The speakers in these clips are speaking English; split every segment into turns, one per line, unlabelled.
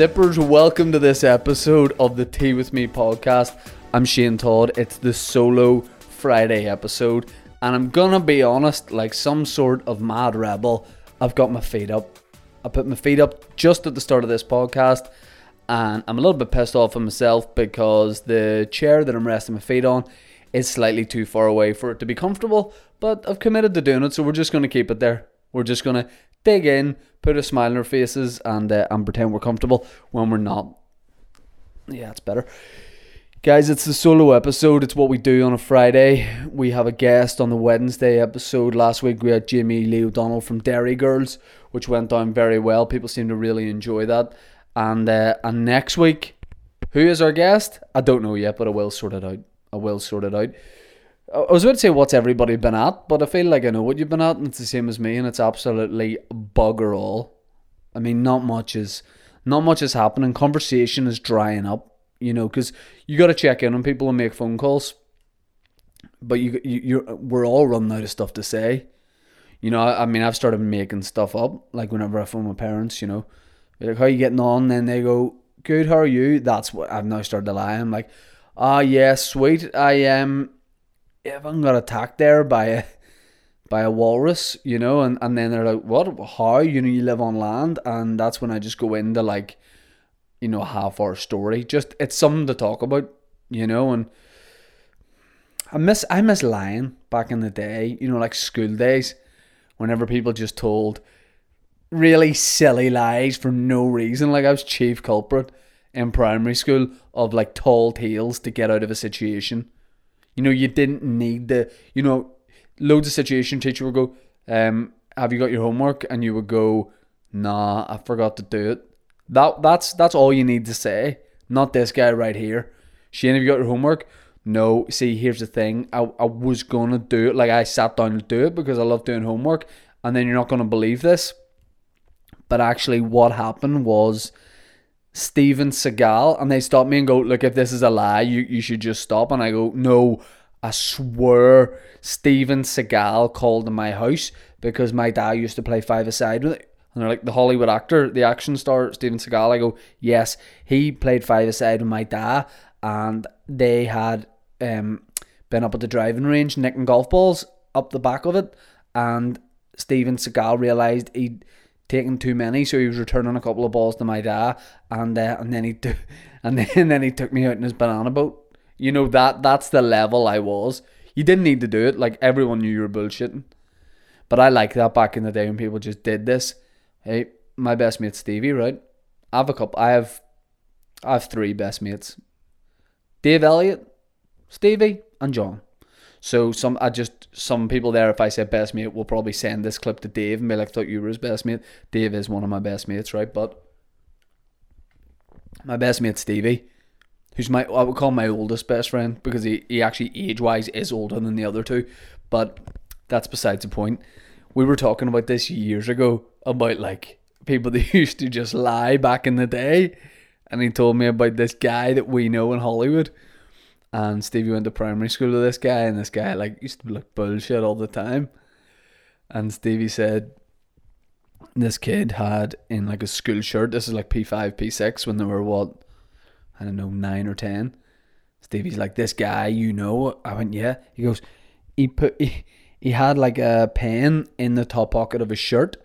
sippers, welcome to this episode of the Tea With Me podcast. I'm Shane Todd. It's the solo Friday episode, and I'm gonna be honest, like some sort of mad rebel, I've got my feet up. I put my feet up just at the start of this podcast, and I'm a little bit pissed off at myself because the chair that I'm resting my feet on is slightly too far away for it to be comfortable, but I've committed to doing it, so we're just gonna keep it there. We're just gonna dig in, put a smile on our faces, and uh, and pretend we're comfortable when we're not. Yeah, it's better. Guys, it's the solo episode. It's what we do on a Friday. We have a guest on the Wednesday episode. Last week we had Jamie Lee O'Donnell from Derry Girls, which went down very well. People seem to really enjoy that. And uh, and next week, who is our guest? I don't know yet, but I will sort it out. I will sort it out. I was about to say what's everybody been at, but I feel like I know what you've been at, and it's the same as me, and it's absolutely bugger all. I mean, not much is not much is happening. Conversation is drying up, you know, because you got to check in on people and make phone calls. But you, you, you're we're all running out of stuff to say. You know, I, I mean, I've started making stuff up. Like whenever I phone my parents, you know, like how you getting on? Then they go, "Good, how are you?" That's what I've now started to lie. I'm like, "Ah, yeah, sweet. I am." Um, I got attacked there by a by a walrus, you know, and, and then they're like, What how? You know, you live on land and that's when I just go into like, you know, half hour story. Just it's something to talk about, you know, and I miss I miss lying back in the day, you know, like school days, whenever people just told really silly lies for no reason. Like I was chief culprit in primary school of like tall tales to get out of a situation you know, you didn't need the, you know, loads of situation teacher would go, um, have you got your homework? And you would go, nah, I forgot to do it. That that's that's all you need to say. Not this guy right here. Shane, have you got your homework? No. See, here's the thing. I, I was gonna do it. Like I sat down to do it because I love doing homework. And then you're not gonna believe this. But actually what happened was Steven Seagal, and they stop me and go, "Look, if this is a lie, you you should just stop." And I go, "No, I swear, Steven Seagal called in my house because my dad used to play five aside with it." And they're like, "The Hollywood actor, the action star, Steven Seagal." I go, "Yes, he played five aside with my dad, and they had um been up at the driving range nicking golf balls up the back of it, and Steven Seagal realised he'd." Taking too many, so he was returning a couple of balls to my dad, and uh, and then he took and then and then he took me out in his banana boat. You know that that's the level I was. You didn't need to do it. Like everyone knew you were bullshitting. But I like that back in the day when people just did this. Hey, my best mate Stevie, right? I have a couple. I have, I have three best mates. Dave Elliott, Stevie, and John. So some I just some people there, if I say best mate, will probably send this clip to Dave and be like, "Thought you were his best mate." Dave is one of my best mates, right? But my best mate Stevie, who's my I would call my oldest best friend because he, he actually age wise is older than the other two, but that's besides the point. We were talking about this years ago about like people that used to just lie back in the day, and he told me about this guy that we know in Holywood and Stevie went to primary school with this guy, and this guy like used to look bullshit all the time. And Stevie said this kid had in like a school shirt. This is like P five, P six when they were what I don't know nine or ten. Stevie's like this guy, you know. I went yeah. He goes, he put he, he had like a pen in the top pocket of his shirt.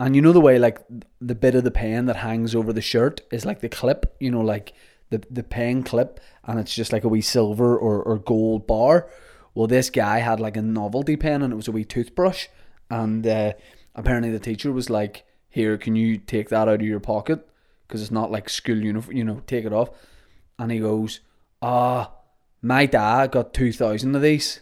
And you know the way like the bit of the pen that hangs over the shirt is like the clip, you know, like the the pen clip, and it's just like a wee silver or, or gold bar. Well, this guy had like a novelty pen, and it was a wee toothbrush, and uh, apparently the teacher was like, "Here, can you take that out of your pocket? Because it's not like school uniform. You know, take it off." And he goes, "Ah, my dad got two thousand of these."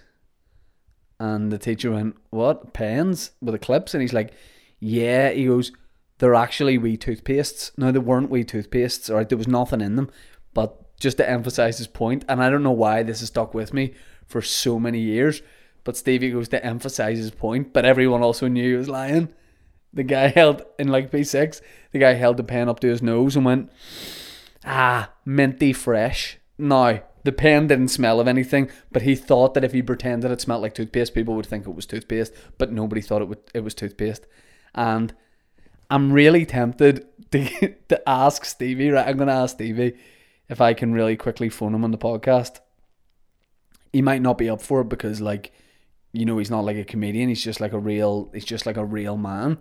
And the teacher went, "What pens with the clips?" And he's like, "Yeah." He goes, "They're actually wee toothpastes. No, they weren't wee toothpastes. All right, there was nothing in them. But just to emphasize his point, and I don't know why this has stuck with me for so many years, but Stevie goes to emphasize his point, but everyone also knew he was lying. The guy held in like P6, the guy held the pen up to his nose and went, Ah, minty fresh. Now, the pen didn't smell of anything, but he thought that if he pretended it smelled like toothpaste, people would think it was toothpaste, but nobody thought it would it was toothpaste. And I'm really tempted to, to ask Stevie. Right, I'm gonna ask Stevie if I can really quickly phone him on the podcast. He might not be up for it because, like, you know, he's not like a comedian. He's just like a real. He's just like a real man.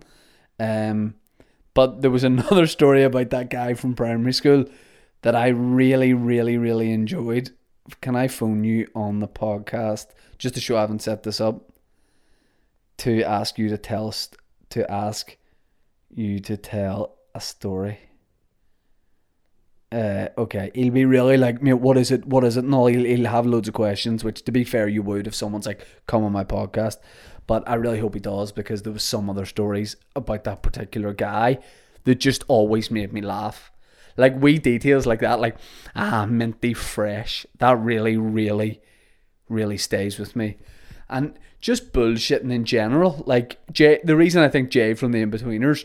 Um, but there was another story about that guy from primary school that I really, really, really enjoyed. Can I phone you on the podcast just to show I haven't set this up? To ask you to tell to ask you to tell a story. Uh, okay, he'll be really like, me. what is it? What is it? No, he'll, he'll have loads of questions, which to be fair, you would if someone's like, come on my podcast. But I really hope he does because there was some other stories about that particular guy that just always made me laugh. Like wee details like that, like ah, minty fresh. That really, really, really stays with me. And just bullshitting in general. Like Jay, the reason I think Jay from the Inbetweeners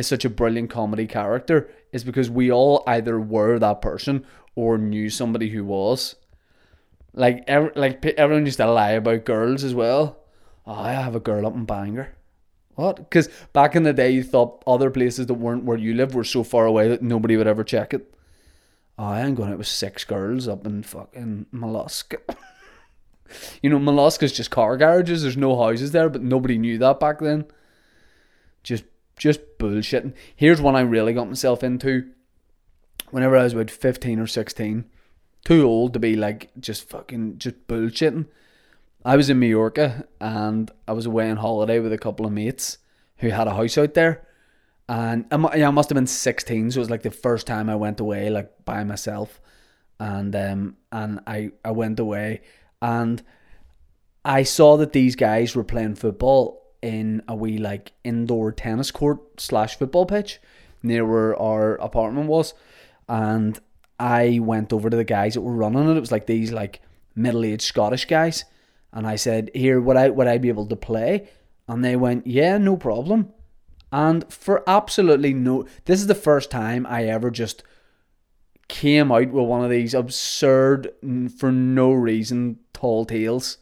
is such a brilliant comedy character is because we all either were that person or knew somebody who was. Like like everyone used to lie about girls as well. Oh, I have a girl up in Bangor. What? Because back in the day, you thought other places that weren't where you live were so far away that nobody would ever check it. Oh, I am going out with six girls up in fucking Mallusk. you know, Mallusk is just car garages. There's no houses there, but nobody knew that back then. Just, just bullshitting. Here's one I really got myself into. Whenever I was about fifteen or sixteen, too old to be like just fucking just bullshitting. I was in Mallorca and I was away on holiday with a couple of mates who had a house out there. And I, yeah, I must have been 16, so it was like the first time I went away like by myself. And um and I, I went away and I saw that these guys were playing football in a wee like indoor tennis court slash football pitch near where our apartment was. And I went over to the guys that were running it. It was like these like middle aged Scottish guys and I said, "Here, would I would I be able to play?" And they went, "Yeah, no problem." And for absolutely no, this is the first time I ever just came out with one of these absurd, for no reason, tall tales.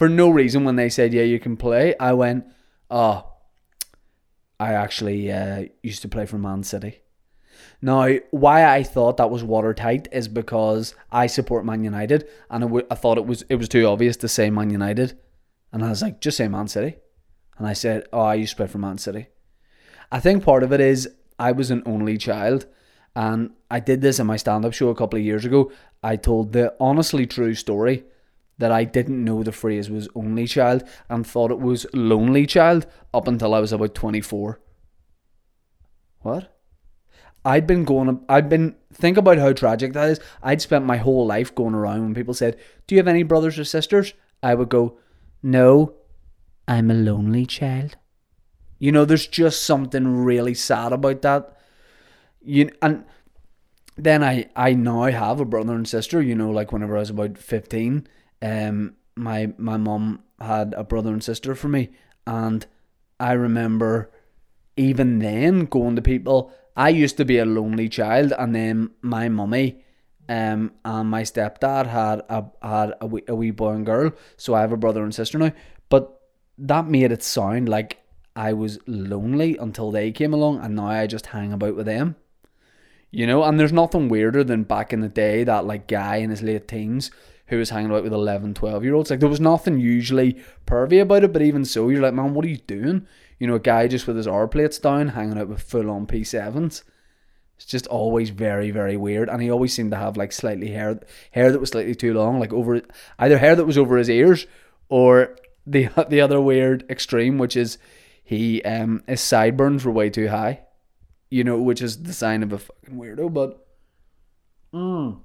For no reason, when they said, "Yeah, you can play," I went, "Oh, I actually uh, used to play for Man City." Now, why I thought that was watertight is because I support Man United, and I, thought it was it was too obvious to say Man United, and I was like, just say Man City, and I said, oh, I used to play for Man City. I think part of it is I was an only child, and I did this in my stand-up show a couple of years ago. I told the honestly true story that I didn't know the phrase was only child and thought it was lonely child up until I was about 24. What? I'd been going, I'd been, think about how tragic that is. I'd spent my whole life going around when people said, Do you have any brothers or sisters? I would go, No, I'm a lonely child. You know, there's just something really sad about that. You and then I I now have a brother and sister. You know, like whenever I was about fifteen, um, my my mum had a brother and sister for me, and I remember even then going to people I used to be a lonely child, and then my mummy um, and my stepdad had a had a wee, a wee boy and girl, so I have a brother and sister now. But that made it sound like I was lonely until they came along, and now I just hang about with them. You know, and there's nothing weirder than back in the day that like guy in his late teens who was hanging out with 11, 12 year olds. Like there was nothing usually pervy about it, but even so, you're like, man, what are you doing? You know, a guy just with his R plates down, hanging out with full on P7s. It's just always very, very weird. And he always seemed to have like slightly hair, hair that was slightly too long, like over either hair that was over his ears or the the other weird extreme, which is he um his sideburns were way too high. You know, which is the sign of a fucking weirdo. But mm,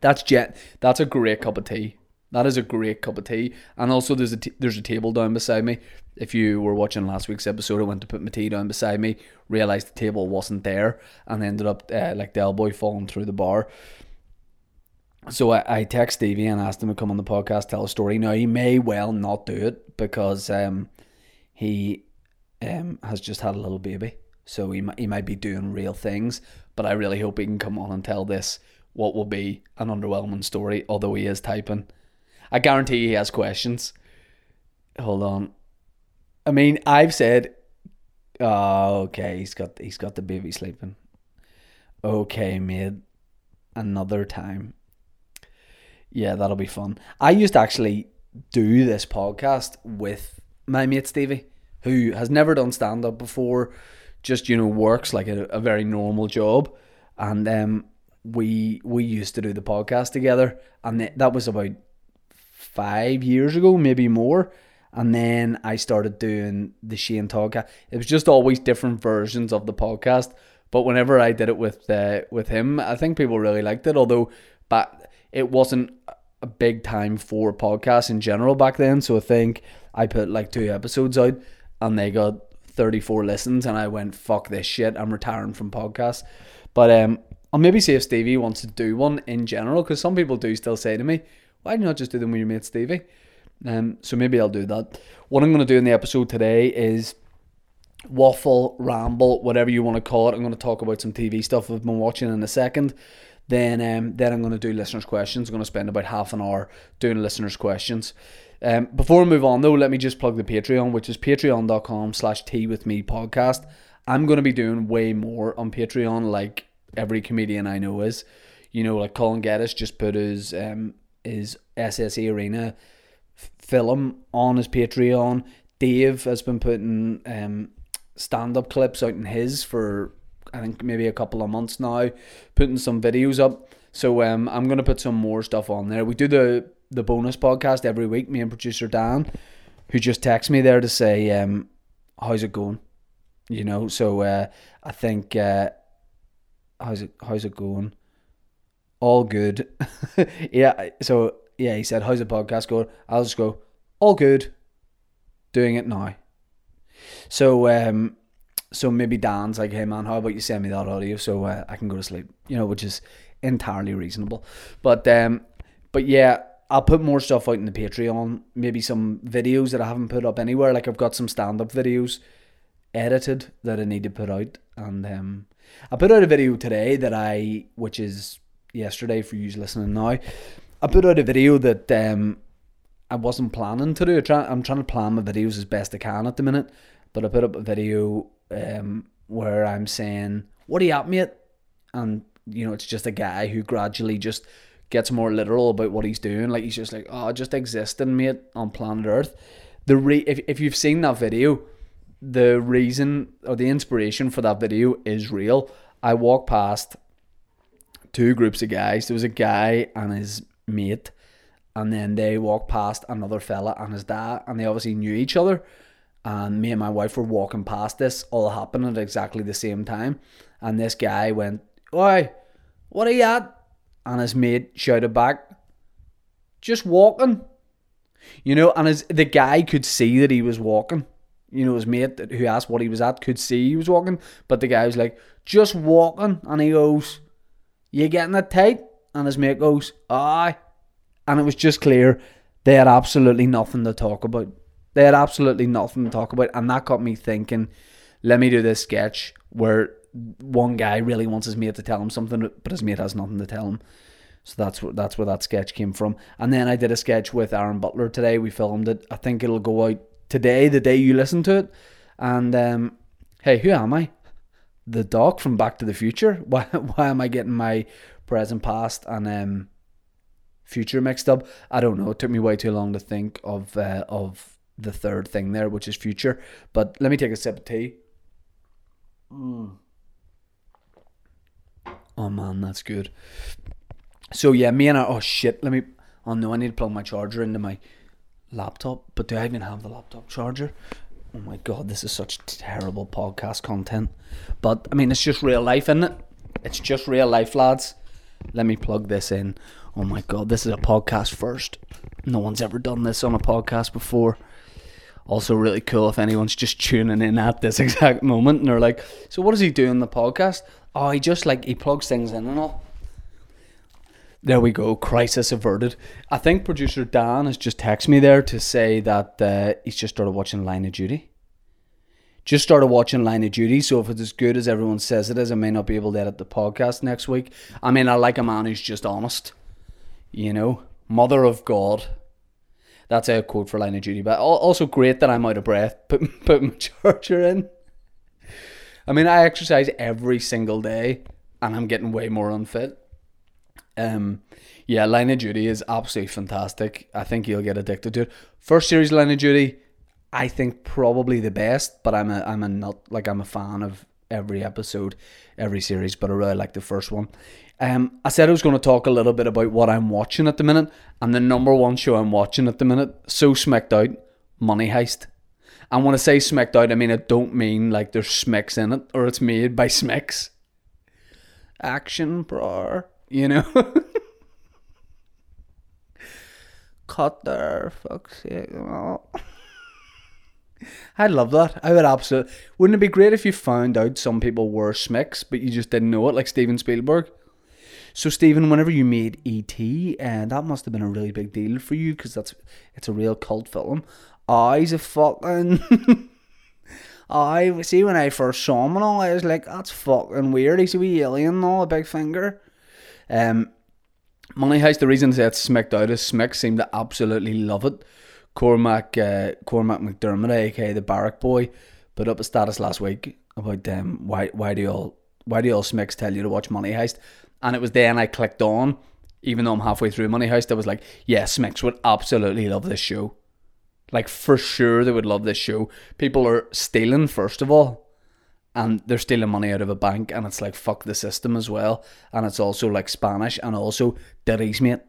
that's jet. That's a great cup of tea. That is a great cup of tea. And also, there's a t- there's a table down beside me. If you were watching last week's episode, I went to put my tea down beside me, realized the table wasn't there, and ended up uh, like Del Boy falling through the bar. So I, I text Stevie and asked him to come on the podcast, tell a story. Now he may well not do it because um, he um, has just had a little baby, so he might, he might be doing real things. But I really hope he can come on and tell this what will be an underwhelming story, although he is typing. I guarantee he has questions. Hold on. I mean, I've said Oh, okay. He's got he's got the baby sleeping. Okay, mate. Another time. Yeah, that'll be fun. I used to actually do this podcast with my mate Stevie, who has never done stand up before, just you know works like a, a very normal job, and um, we we used to do the podcast together, and th- that was about five years ago, maybe more. And then I started doing the Shane podcast. It was just always different versions of the podcast. But whenever I did it with uh, with him, I think people really liked it. Although, but it wasn't a big time for podcasts in general back then. So I think I put like two episodes out, and they got thirty four listens, and I went, "Fuck this shit! I'm retiring from podcasts." But um, I'll maybe see if Stevie wants to do one in general, because some people do still say to me, "Why do not just do them with your mate Stevie?" Um, so maybe I'll do that. What I'm going to do in the episode today is waffle, ramble, whatever you want to call it. I'm going to talk about some TV stuff I've been watching in a second. Then, um, then I'm going to do listeners' questions. I'm going to spend about half an hour doing listeners' questions. Um, before we move on, though, let me just plug the Patreon, which is patreon.com slash tea with me podcast. I'm going to be doing way more on Patreon, like every comedian I know is. You know, like Colin Geddes just put his um, his SSE Arena film on his Patreon. Dave has been putting um, stand up clips out in his for I think maybe a couple of months now, putting some videos up. So um, I'm gonna put some more stuff on there. We do the the bonus podcast every week. Me and producer Dan, who just texts me there to say, um, "How's it going?" You know. So uh, I think uh, how's it how's it going? All good. yeah. So yeah, he said, "How's the podcast going?" I'll just go, "All good." Doing it now. So um, so maybe Dan's like, "Hey man, how about you send me that audio so uh, I can go to sleep?" You know, which is entirely reasonable. But um, but yeah, I'll put more stuff out in the Patreon. Maybe some videos that I haven't put up anywhere. Like I've got some stand up videos edited that I need to put out, and um, I put out a video today that I, which is yesterday for you listening now. I put out a video that um, I wasn't planning to do. I'm trying to plan my videos as best I can at the minute, but I put up a video um, where I'm saying, "What are you at, mate?" And you know, it's just a guy who gradually just gets more literal about what he's doing. Like he's just like, "Oh, just existing, mate, on planet Earth." The re- if if you've seen that video, the reason or the inspiration for that video is real. I walked past two groups of guys. There was a guy and his mate, and then they walked past another fella and his dad, and they obviously knew each other. And me and my wife were walking past this, all happening at exactly the same time. And this guy went, Oi, what are you at? And his mate shouted back, Just walking. You know, and as the guy could see that he was walking. You know, his mate who asked what he was at could see he was walking, but the guy was like, just walking. And he goes, You getting it tight? And his mate goes, Aye. And it was just clear they had absolutely nothing to talk about. They had absolutely nothing to talk about. And that got me thinking, let me do this sketch where one guy really wants his mate to tell him something, but his mate has nothing to tell him. So that's where that's where that sketch came from. And then I did a sketch with Aaron Butler today. We filmed it. I think it'll go out today, the day you listen to it. And um, hey, who am I? The doc from Back to the Future. Why why am I getting my present, past, and um, future mixed up? I don't know. It took me way too long to think of uh, of the third thing there, which is future. But let me take a sip of tea. Mm. Oh man, that's good. So yeah, me and I. Oh shit, let me. Oh no, I need to plug my charger into my laptop. But do I even have the laptop charger? Oh my god, this is such terrible podcast content. But I mean, it's just real life, isn't it? It's just real life, lads. Let me plug this in. Oh my god, this is a podcast first. No one's ever done this on a podcast before. Also, really cool if anyone's just tuning in at this exact moment and they're like, "So what does he do in the podcast?" Oh, he just like he plugs things in and all. There we go. Crisis averted. I think producer Dan has just texted me there to say that uh, he's just started watching Line of Duty. Just started watching Line of Duty, so if it's as good as everyone says it is, I may not be able to edit the podcast next week. I mean, I like a man who's just honest. You know, Mother of God. That's a quote for Line of Duty, but also great that I'm out of breath. Put put my charger in. I mean, I exercise every single day, and I'm getting way more unfit. Um, yeah, Line of Duty is absolutely fantastic. I think you'll get addicted to it. First series Line of Duty, I think probably the best, but I'm a I'm a not like I'm a fan of every episode, every series, but I really like the first one. Um, I said I was going to talk a little bit about what I'm watching at the minute, and the number one show I'm watching at the minute, so smacked out, Money Heist. And when I say smacked out, I mean I don't mean like there's smicks in it or it's made by smicks. Action, bro, you know. Cut there, fuck's sake. I love that. I would absolutely. Wouldn't it be great if you found out some people were smicks, but you just didn't know it, like Steven Spielberg? So, Stephen, whenever you made E.T., and uh, that must have been a really big deal for you because that's it's a real cult film. He's a fucking. I see when I first saw him and all, I was like, that's fucking weird. He's a wee alien all, a big finger. Um, Money Heist, the reason that it's smicked out is Smick seemed to absolutely love it. Cormac uh, Cormac McDermott, aka the Barrack Boy, put up a status last week about um, why why do all why do all Smicks tell you to watch Money Heist? And it was then I clicked on, even though I'm halfway through Money Heist, I was like, yeah, Smicks would absolutely love this show. Like for sure they would love this show. People are stealing first of all. And they're stealing money out of a bank and it's like fuck the system as well. And it's also like Spanish and also Diddy's mate.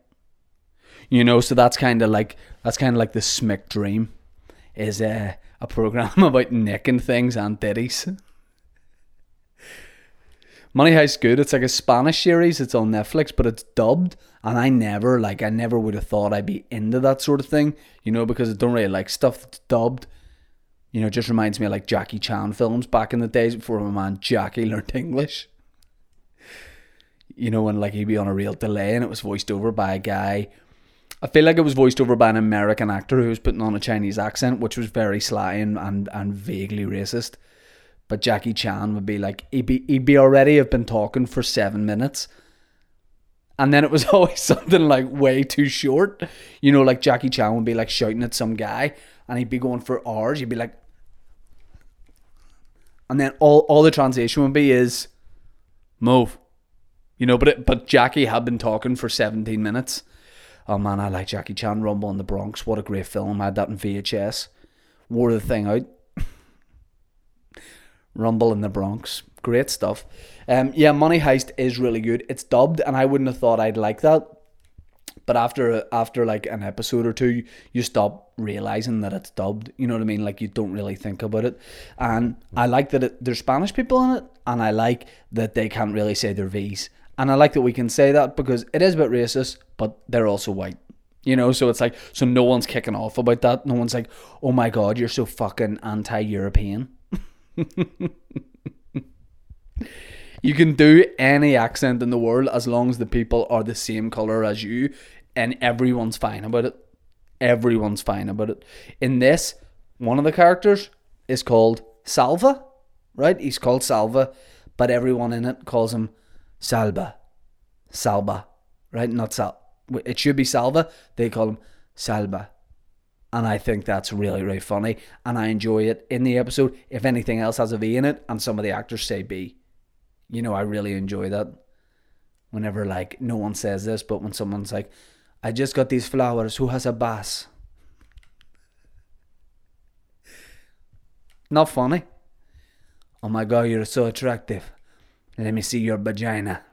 You know, so that's kind of like that's kind of like the Smick dream, is uh, a program about nicking things and ditties. Money Heist good. It's like a Spanish series. It's on Netflix, but it's dubbed. And I never like I never would have thought I'd be into that sort of thing. You know, because I don't really like stuff that's dubbed. You know, just reminds me of like Jackie Chan films back in the days before my man Jackie learned English. You know, when like he'd be on a real delay and it was voiced over by a guy I feel like it was voiced over by an American actor who was putting on a Chinese accent, which was very sly and, and, and vaguely racist. But Jackie Chan would be like, he'd be, he'd be already have been talking for seven minutes. And then it was always something like way too short. You know, like Jackie Chan would be like shouting at some guy and he'd be going for hours. He'd be like, and then all, all the translation would be is move. You know, but it, but Jackie had been talking for 17 minutes Oh man, I like Jackie Chan Rumble in the Bronx. What a great film. I had that in VHS. Wore the thing out. Rumble in the Bronx. Great stuff. Um, yeah, Money Heist is really good. It's dubbed, and I wouldn't have thought I'd like that. But after after like an episode or two, you stop realizing that it's dubbed. You know what I mean? Like you don't really think about it. And I like that it, there's Spanish people in it, and I like that they can't really say their V's. And I like that we can say that because it is a bit racist, but they're also white. You know, so it's like, so no one's kicking off about that. No one's like, oh my God, you're so fucking anti European. you can do any accent in the world as long as the people are the same color as you, and everyone's fine about it. Everyone's fine about it. In this, one of the characters is called Salva, right? He's called Salva, but everyone in it calls him Salba. Salba. Right? Not Sal. It should be Salva. They call him Salba. And I think that's really, really funny. And I enjoy it in the episode. If anything else has a V in it and some of the actors say B, you know, I really enjoy that. Whenever, like, no one says this, but when someone's like, I just got these flowers, who has a bass? Not funny. Oh my god, you're so attractive. Let me see your vagina.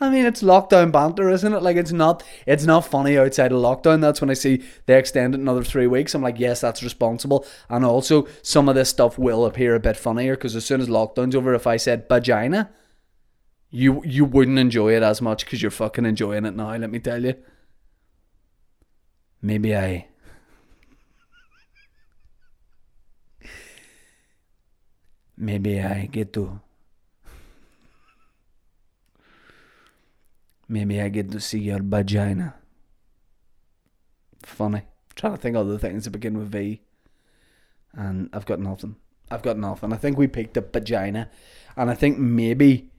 I mean, it's lockdown banter, isn't it? Like, it's not, it's not funny outside of lockdown. That's when I see they extend it another three weeks. I'm like, yes, that's responsible. And also, some of this stuff will appear a bit funnier because as soon as lockdown's over, if I said vagina, you you wouldn't enjoy it as much because you're fucking enjoying it now. Let me tell you. Maybe I maybe I get to maybe I get to see your vagina. Funny. I'm trying to think of other things that begin with V. And I've got nothing. I've got nothing. I think we picked a vagina. And I think maybe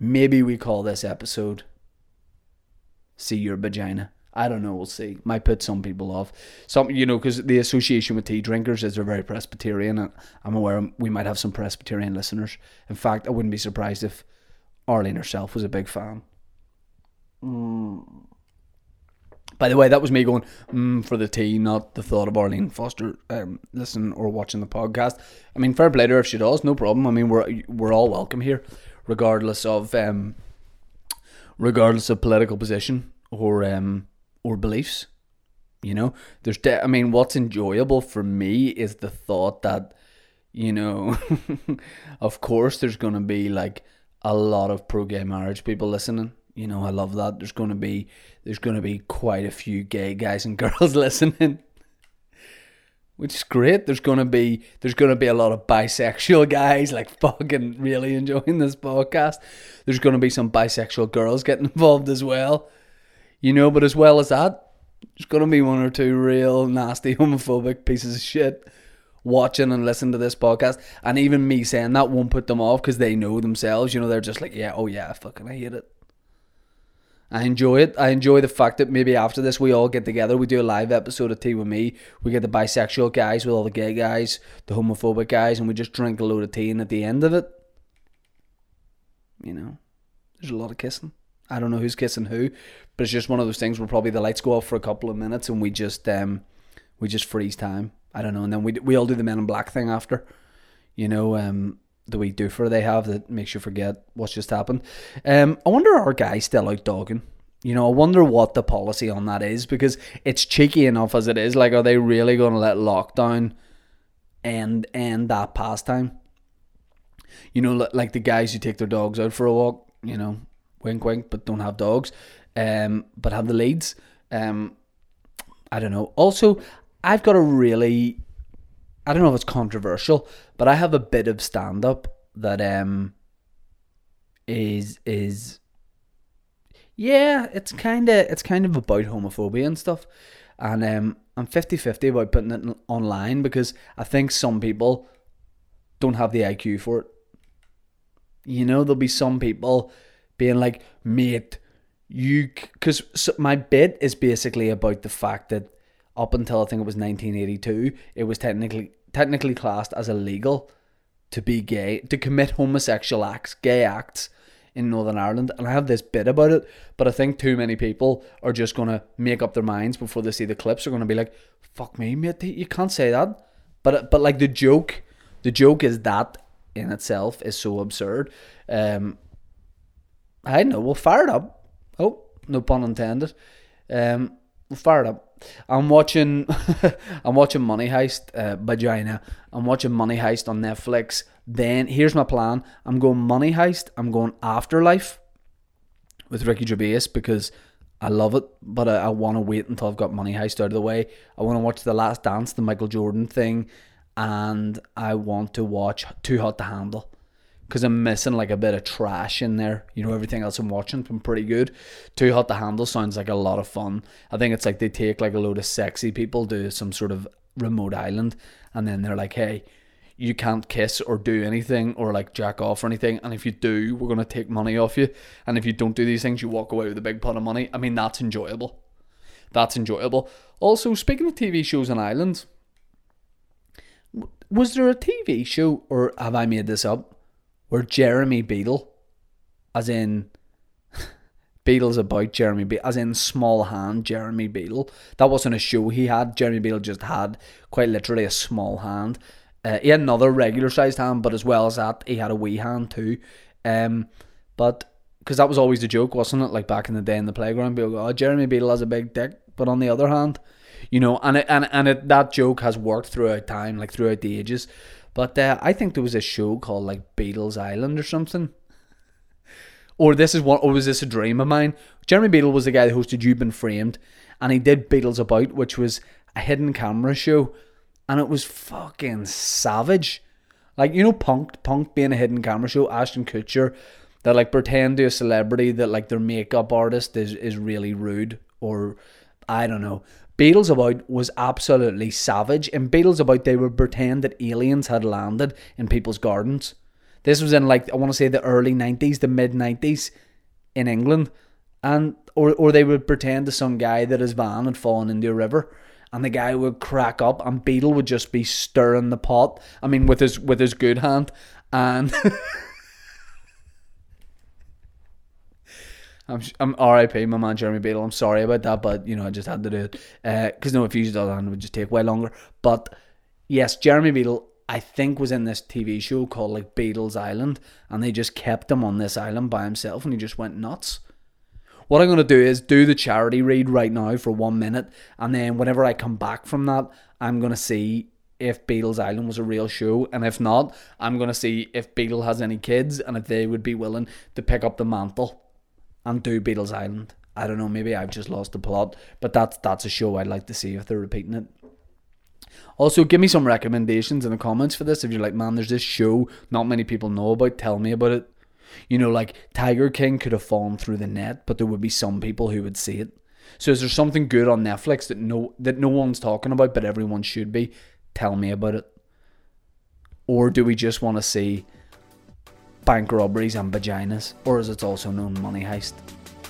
maybe we call this episode See Your Vagina. I don't know. We'll see. Might put some people off. Some, you know, because the association with tea drinkers is they're very Presbyterian, and I'm aware we might have some Presbyterian listeners. In fact, I wouldn't be surprised if Arlene herself was a big fan. Mm. By the way, that was me going mm, for the tea, not the thought of Arlene Foster um, listening or watching the podcast. I mean, fair play to her if she does, no problem. I mean, we're we're all welcome here, regardless of um, regardless of political position or um, or beliefs. You know, there's, de- I mean, what's enjoyable for me is the thought that, you know, of course, there's to be like a lot of pro gay marriage people listening. You know, I love that. There's to be, there's to be quite a few gay guys and girls listening which is great. There's gonna be there's gonna be a lot of bisexual guys like fucking really enjoying this podcast. There's gonna be some bisexual girls getting involved as well you know, but as well as that, there's to be one or two real nasty homophobic pieces of shit watching and listening to this podcast. And even me saying that won't put them off because they know themselves. You know, they're just like, yeah, oh yeah, fucking I hate it. I enjoy it. I enjoy the fact that maybe after this we all get together, we do a live episode of Tea with Me. We get the bisexual guys with all the gay guys, the homophobic guys, and we just drink a load of tea. And at the end of it, you know, there's a lot of kissing. I don't know who's kissing who, but it's just one of those things where probably the lights go off for a couple of minutes and we just um we just freeze time. I don't know, and then we we all do the Men in Black thing after, you know, um the wee doofer they have that makes you forget what's just happened. Um, I wonder are guys still out dogging? You know, I wonder what the policy on that is because it's cheeky enough as it is. Like, are they really going to let lockdown end end that pastime? You know, like the guys who take their dogs out for a walk. You know, wink wink, but don't have dogs, um, but have the leads. Um, I don't know. Also, I've got a really, I don't know if it's controversial, but I have a bit of stand up that um is is yeah, it's kind of it's kind of about homophobia and stuff. And um, I'm 50-50 about putting it online because I think some people don't have the IQ for it. You know, there'll be some people being like, mate, you, because so my bit is basically about the fact that up until I think it was 1982, it was technically technically classed as illegal to be gay, to commit homosexual acts, gay acts in Northern Ireland. And I have this bit about it, but I think too many people are just going to make up their minds before they see the clips. Are going to be like, fuck me, mate, you can't say that. But, but like the joke, the joke is that in itself is so absurd. Um, I know. We'll fire it up. Oh, no pun intended. Um, we'll fire it up. I'm watching. I'm watching Money Heist. Uh, vagina. I'm watching Money Heist on Netflix. Then here's my plan. I'm going Money Heist. I'm going Afterlife with Ricky Gervais because I love it, but I, I want to wait until I've got Money Heist out of the way. I want to watch The Last Dance, the Michael Jordan thing, and I want to watch Too Hot to Handle because I'm missing like a bit of trash in there. You know, everything else I'm watching's been pretty good. Too Hot to Handle sounds like a lot of fun. I think it's like they take like a load of sexy people to some sort of remote island and then they're like, hey, you can't kiss or do anything or like jack off or anything. And if you do, we're going to take money off you. And if you don't do these things, you walk away with a big pot of money. I mean, that's enjoyable. That's enjoyable. Also, speaking of TV shows on islands, was there a TV show, or have I made this up, where Jeremy Beadle, as in Beadle's about Jeremy Beadle, as in small hand Jeremy Beadle. That wasn't a show he had. Jeremy Beadle just had quite literally a small hand. Uh, he had another regular sized hand, but as well as that, he had a wee hand too. Um, but because that was always the joke, wasn't it? Like back in the day in the playground, people go, "Oh, Jeremy Beadle has a big dick," but on the other hand, you know, and it, and and it, that joke has worked throughout time, like throughout the ages. But uh, I think there was a show called like Beadle's Island or something. Or this is what, or was this a dream of mine? Jeremy Beadle was the guy that hosted You've Been Framed, and he did Beadle's About, which was a hidden camera show, and it was fucking savage. Like you know, Punk'd, Punk being a hidden camera show, Ashton Kutcher, that like pretend to a celebrity that like their makeup artist is is really rude, or I don't know. Beadle's About was absolutely savage. In Beadle's About, they would pretend that aliens had landed in people's gardens. This was in like I want to say the early '90s, the mid '90s in England, and or or they would pretend to some guy that his van had fallen into a river and the guy would crack up and Beadle would just be stirring the pot. I mean with his with his good hand and I'm, I'm RIP, my man Jeremy Beadle. I'm sorry about that, but you know I just had to do it because uh, no, if you used it would just take way longer. But yes, Jeremy Beadle, I think was in this TV show called like Beadle's Island, and they just kept him on this island by himself, and he just went nuts. What I'm gonna do is do the charity read right now for one minute, and then whenever I come back from that, I'm gonna see if Beadle's Island was a real show, and if not, I'm gonna see if Beadle has any kids and if they would be willing to pick up the mantle and do Beadle's Island. I don't know, maybe I've just lost the plot, but that's that's a show I'd like to see if they're repeating it. Also, give me some recommendations in the comments for this. If you're like, man, there's this show not many people know about, tell me about it. You know, like Tiger King could have fallen through the net, but there would be some people who would see it. So is there something good on Netflix that no that no one's talking about, but everyone should be? Tell me about it. Or do we just want to see bank robberies and vaginas, or as it's also known, money heist.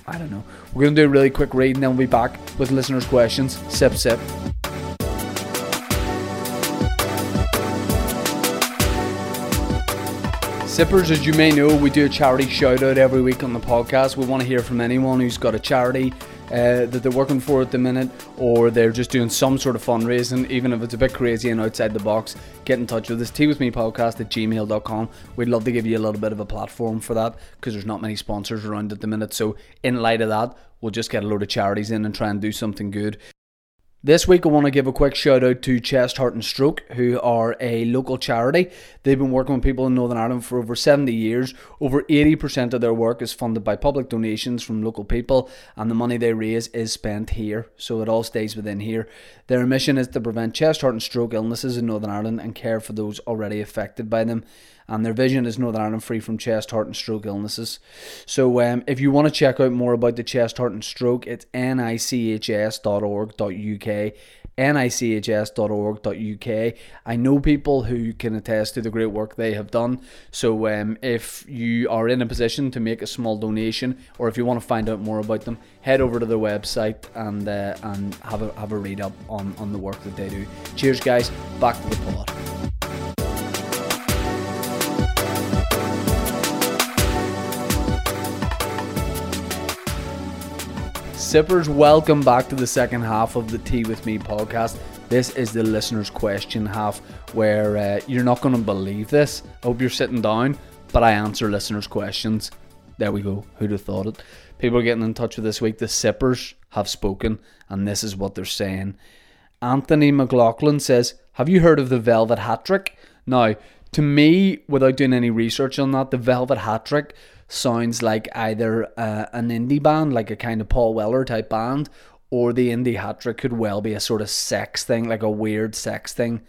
I don't know. We're going to do a really quick read and then we'll be back with listeners' questions. Sip, sip. Sippers, as you may know, we do a charity shout out every week on the podcast. We want to hear from anyone who's got a charity uh, that they're working for at the minute, or they're just doing some sort of fundraising, even if it's a bit crazy and outside the box, get in touch with us. Tea with me podcast at gmail.com. We'd love to give you a little bit of a platform for that because there's not many sponsors around at the minute. So, in light of that, we'll just get a load of charities in and try and do something good. This week, I want to give a quick shout out to Chest, Heart and Stroke, who are a local charity. They've been working with people in Northern Ireland for over 70 years. Over 80% of their work is funded by public donations from local people, and the money they raise is spent here, so it all stays within here. Their mission is to prevent chest, heart, and stroke illnesses in Northern Ireland and care for those already affected by them and their vision is Northern Ireland free from chest, heart, and stroke illnesses. So, um, if you want to check out more about the chest, heart, and stroke, it's nichs.org.uk. nichs.org.uk. I know people who can attest to the great work they have done. So, um, if you are in a position to make a small donation, or if you want to find out more about them, head over to their website and uh, and have a have a read up on on the work that they do. Cheers, guys! Back to the pod. Sippers, welcome back to the second half of the Tea With Me podcast. This is the listener's question half where uh, you're not going to believe this. I hope you're sitting down, but I answer listeners' questions. There we go. Who'd have thought it? People are getting in touch with this week. The Sippers have spoken, and this is what they're saying. Anthony McLaughlin says, Have you heard of the Velvet Hat Trick? Now, to me, without doing any research on that, the Velvet Hat Trick sounds like either uh, an indie band, like a kind of Paul Weller type band, or the indie hat trick could well be a sort of sex thing, like a weird sex thing.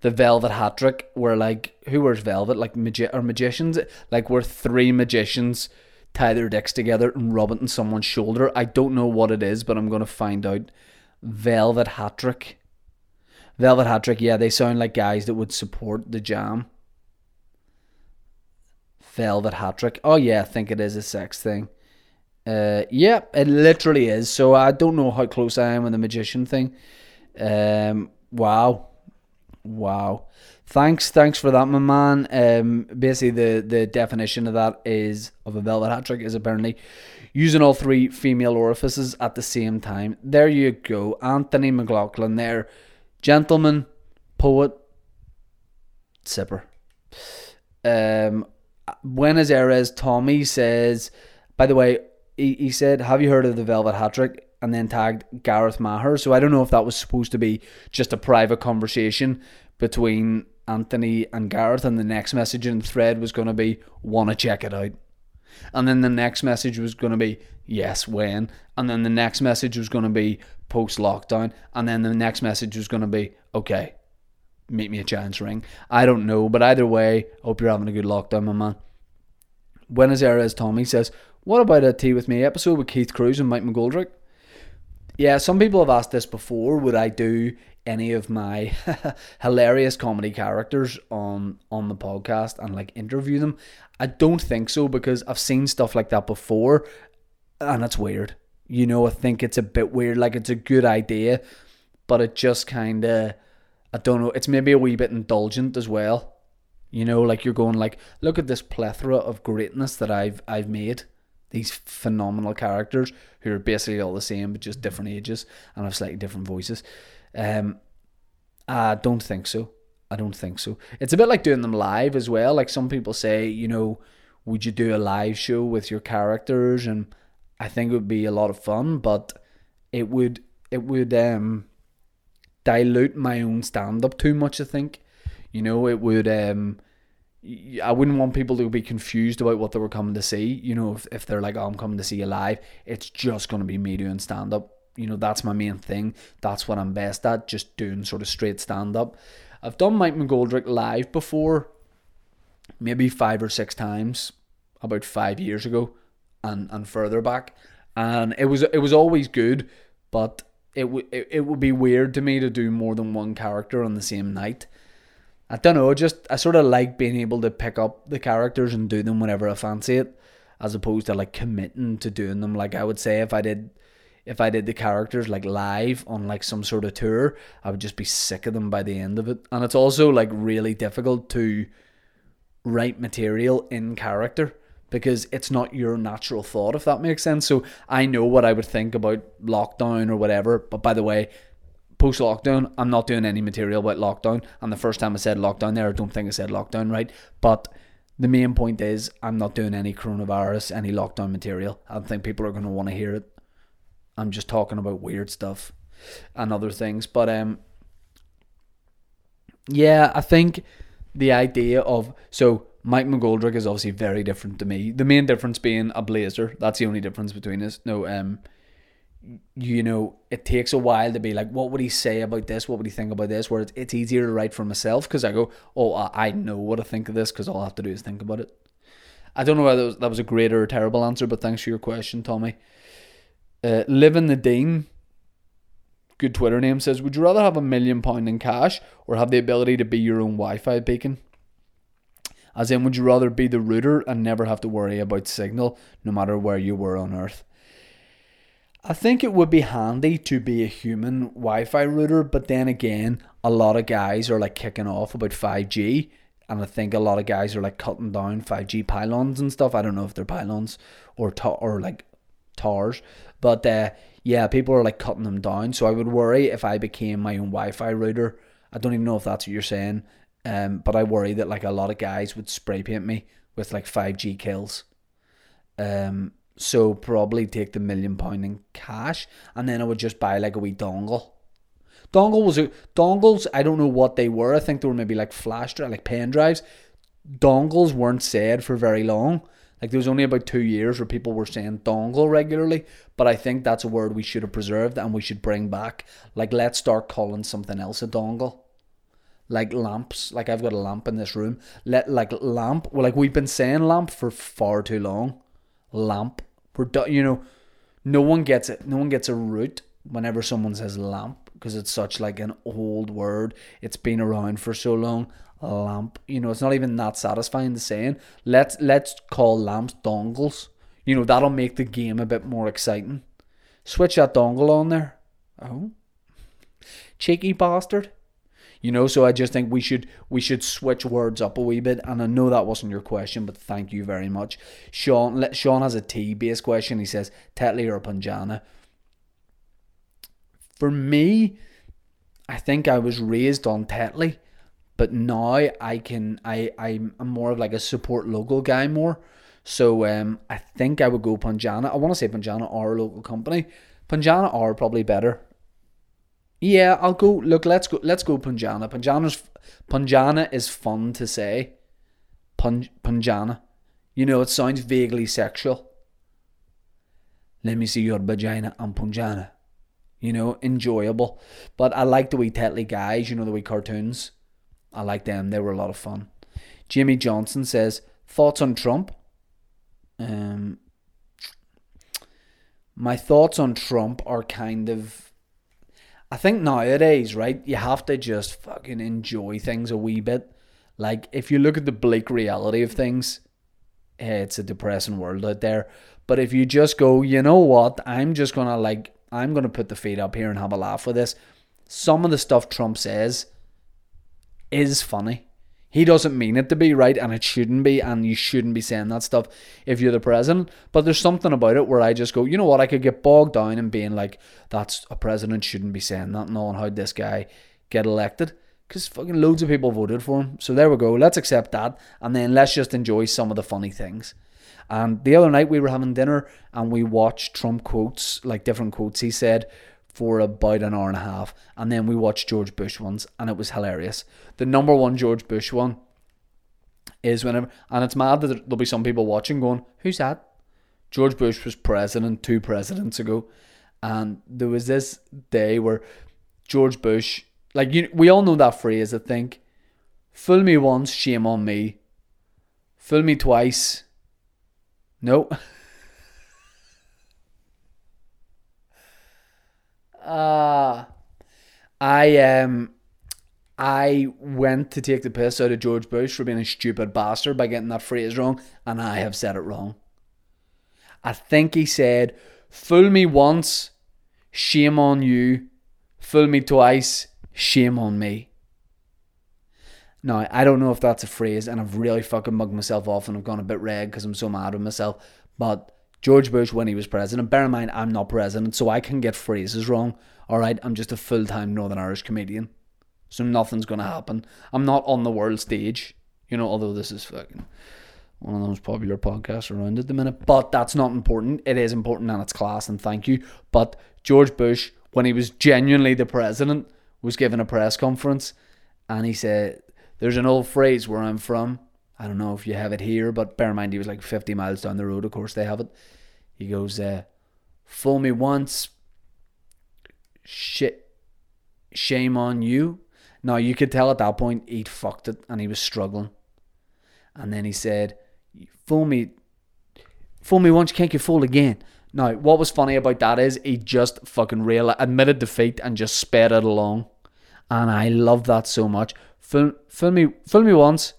The Velvet Hat Trick, where like who wears velvet, like magi- or magicians, like where three magicians tie their dicks together and rub it on someone's shoulder. I don't know what it is, but I'm gonna find out. Velvet Hat Trick. Velvet Hat Trick, yeah, they sound like guys that would support the jam. Velvet Hat Trick. Oh yeah, I think it is a sex thing. Uh, yeah, it literally is. So I don't know how close I am with the magician thing. Um, wow, wow. Thanks, thanks for that, my man. Um, basically the the definition of that is of a velvet hat trick is apparently using all three female orifices at the same time. There you go, Anthony McLaughlin. There, gentleman, poet, sipper. Um, Buenos Aires, Tommy says, by the way, he, he said, Have you heard of the Velvet Hat Trick? And then tagged Gareth Maher. So I don't know if that was supposed to be just a private conversation between Anthony and Gareth, and the next message in the thread was going to be, Want to check it out. And then the next message was going to be, Yes, when. And then the next message was going to be, Post lockdown. And then the next message was going to be, Okay, meet me at Giants Ring. I don't know, but either way, hope you're having a good lockdown, my man. Buenos Aires Tommy says, What about a Tea With Me episode with Keith Cruz and Mike McGoldrick? Yeah, some people have asked this before. Would I do any of my hilarious comedy characters on on the podcast and like interview them? I don't think so because I've seen stuff like that before and it's weird. You know, I think it's a bit weird. Like it's a good idea, but it just kind of, I don't know. It's maybe a wee bit indulgent as well. You know, like you're going like, look at this plethora of greatness that I've I've made. These phenomenal characters who are basically all the same but just different ages and have slightly different voices. Um, I don't think so. I don't think so. It's a bit like doing them live as well. Like some people say, you know, would you do a live show with your characters? And I think it would be a lot of fun, but it would it would um dilute my own stand up too much. I think, you know, it would um. I wouldn't want people to be confused about what they were coming to see. You know, if, if they're like, oh, I'm coming to see you live, it's just going to be me doing stand up. You know, that's my main thing. That's what I'm best at, just doing sort of straight stand up. I've done Mike McGoldrick live before, maybe five or six times, about five years ago, and and further back, and it was it was always good, but it would it, it would be weird to me to do more than one character on the same night. I don't know, just I sort of like being able to pick up the characters and do them whenever I fancy it, as opposed to like committing to doing them. Like I would say, if I did if I did the characters like live on like some sort of tour, I would just be sick of them by the end of it. And it's also like really difficult to write material in character because it's not your natural thought, if that makes sense. So I know what I would think about lockdown or whatever, but by the way, post lockdown, I'm not doing any material about lockdown. And the first time I said lockdown there, I don't think I said lockdown right. But the main point is, I'm not doing any coronavirus, any lockdown material. I don't think people are going to want to hear it. I'm just talking about weird stuff and other things. But um, yeah, I think the idea of so Mike McGoldrick is obviously very different to me. The main difference being a blazer. That's the only difference between us. No, um, you know, it takes a while to be like, what would he say about this? What would he think about this? Where it's, it's easier to write for myself because I go, oh, I know what I think of this because all I have to do is think about it. I don't know whether that was, that was a great or a terrible answer, but thanks for your question, Tommy. Uh, Living the Dean, good Twitter name, says, Would you rather have a million pound in cash or have the ability to be your own Wi Fi beacon? As in, would you rather be the router and never have to worry about signal no matter where you were on Earth? I think it would be handy to be a human Wi Fi router, but then again, a lot of guys are like kicking off about 5G, and I think a lot of guys are like cutting down 5G pylons and stuff. I don't know if they're pylons or ta- or like towers, but uh, yeah, people are like cutting them down. So I would worry if I became my own Wi-Fi router. I don't even know if that's what you're saying, um, but I worry that like a lot of guys would spray paint me with like 5G kills. Um, so probably take the million pound in cash, and then I would just buy like a wee dongle. Dongle was a dongles. I don't know what they were. I think they were maybe like flash drive, like pen drives. Dongles weren't said for very long. Like there was only about two years where people were saying dongle regularly, but I think that's a word we should have preserved and we should bring back. Like let's start calling something else a dongle. Like lamps. Like I've got a lamp in this room. Let like lamp. Well, like we've been saying lamp for far too long. Lamp. We're done. you know, no one gets it. No one gets a root whenever someone says lamp because it's such like an old word. It's been around for so long lamp. You know, it's not even that satisfying to saying. Let's let's call lamps dongles. You know, that'll make the game a bit more exciting. Switch that dongle on there. Oh. Cheeky bastard. You know, so I just think we should we should switch words up a wee bit. And I know that wasn't your question, but thank you very much. Sean Sean has a tea based question. He says, Tetley or Punjana. For me, I think I was raised on Tetley but now I can I I'm more of like a support local guy more. So um, I think I would go Punjana. I want to say Punjana or a local company. Punjana are probably better. Yeah, I'll go. Look, let's go. Let's go Punjana. Punjana's Punjana is fun to say. Pun, Punjana, you know, it sounds vaguely sexual. Let me see your vagina. I'm Punjana. You know, enjoyable. But I like the wee Tetley guys. You know the wee cartoons. I like them. They were a lot of fun. Jimmy Johnson says thoughts on Trump. Um, my thoughts on Trump are kind of. I think nowadays, right, you have to just fucking enjoy things a wee bit. Like, if you look at the bleak reality of things, eh, it's a depressing world out there. But if you just go, you know what, I'm just gonna like, I'm gonna put the feet up here and have a laugh with this. Some of the stuff Trump says is funny. He doesn't mean it to be right, and it shouldn't be, and you shouldn't be saying that stuff if you're the president. But there's something about it where I just go, you know what, I could get bogged down in being like, that's a president shouldn't be saying that, knowing how this guy get elected. Because fucking loads of people voted for him. So there we go. Let's accept that. And then let's just enjoy some of the funny things. And the other night we were having dinner and we watched Trump quotes, like different quotes he said for about an hour and a half. And then we watched George Bush ones and it was hilarious. The number one George Bush one is whenever, and it's mad that there'll be some people watching going, Who's that? George Bush was president two presidents ago. And there was this day where George Bush, like you, we all know that phrase, I think. Fool me once, shame on me. Fool me twice, no. uh I um I went to take the piss out of George Bush for being a stupid bastard by getting that phrase wrong, and I have said it wrong. I think he said, Fool me once, shame on you. Fool me twice, shame on me. Now, I don't know if that's a phrase, and I've really fucking mugged myself off and I've gone a bit red because I'm so mad with myself. But George Bush, when he was president, bear in mind, I'm not president, so I can get phrases wrong. All right, I'm just a full time Northern Irish comedian. So nothing's going to happen. I'm not on the world stage, you know, although this is fucking one of the most popular podcasts around at the minute. But that's not important. It is important and it's class, and thank you. But George Bush, when he was genuinely the president, was given a press conference and he said, There's an old phrase where I'm from. I don't know if you have it here, but bear in mind he was like 50 miles down the road. Of course, they have it. He goes, uh, Fool me once, shit, shame on you. Now, you could tell at that point he'd fucked it and he was struggling. And then he said, Fool me, fool me once, can't get fooled again. Now, what was funny about that is he just fucking real admitted defeat and just sped it along. And I love that so much. Fool, fool me, fool me once,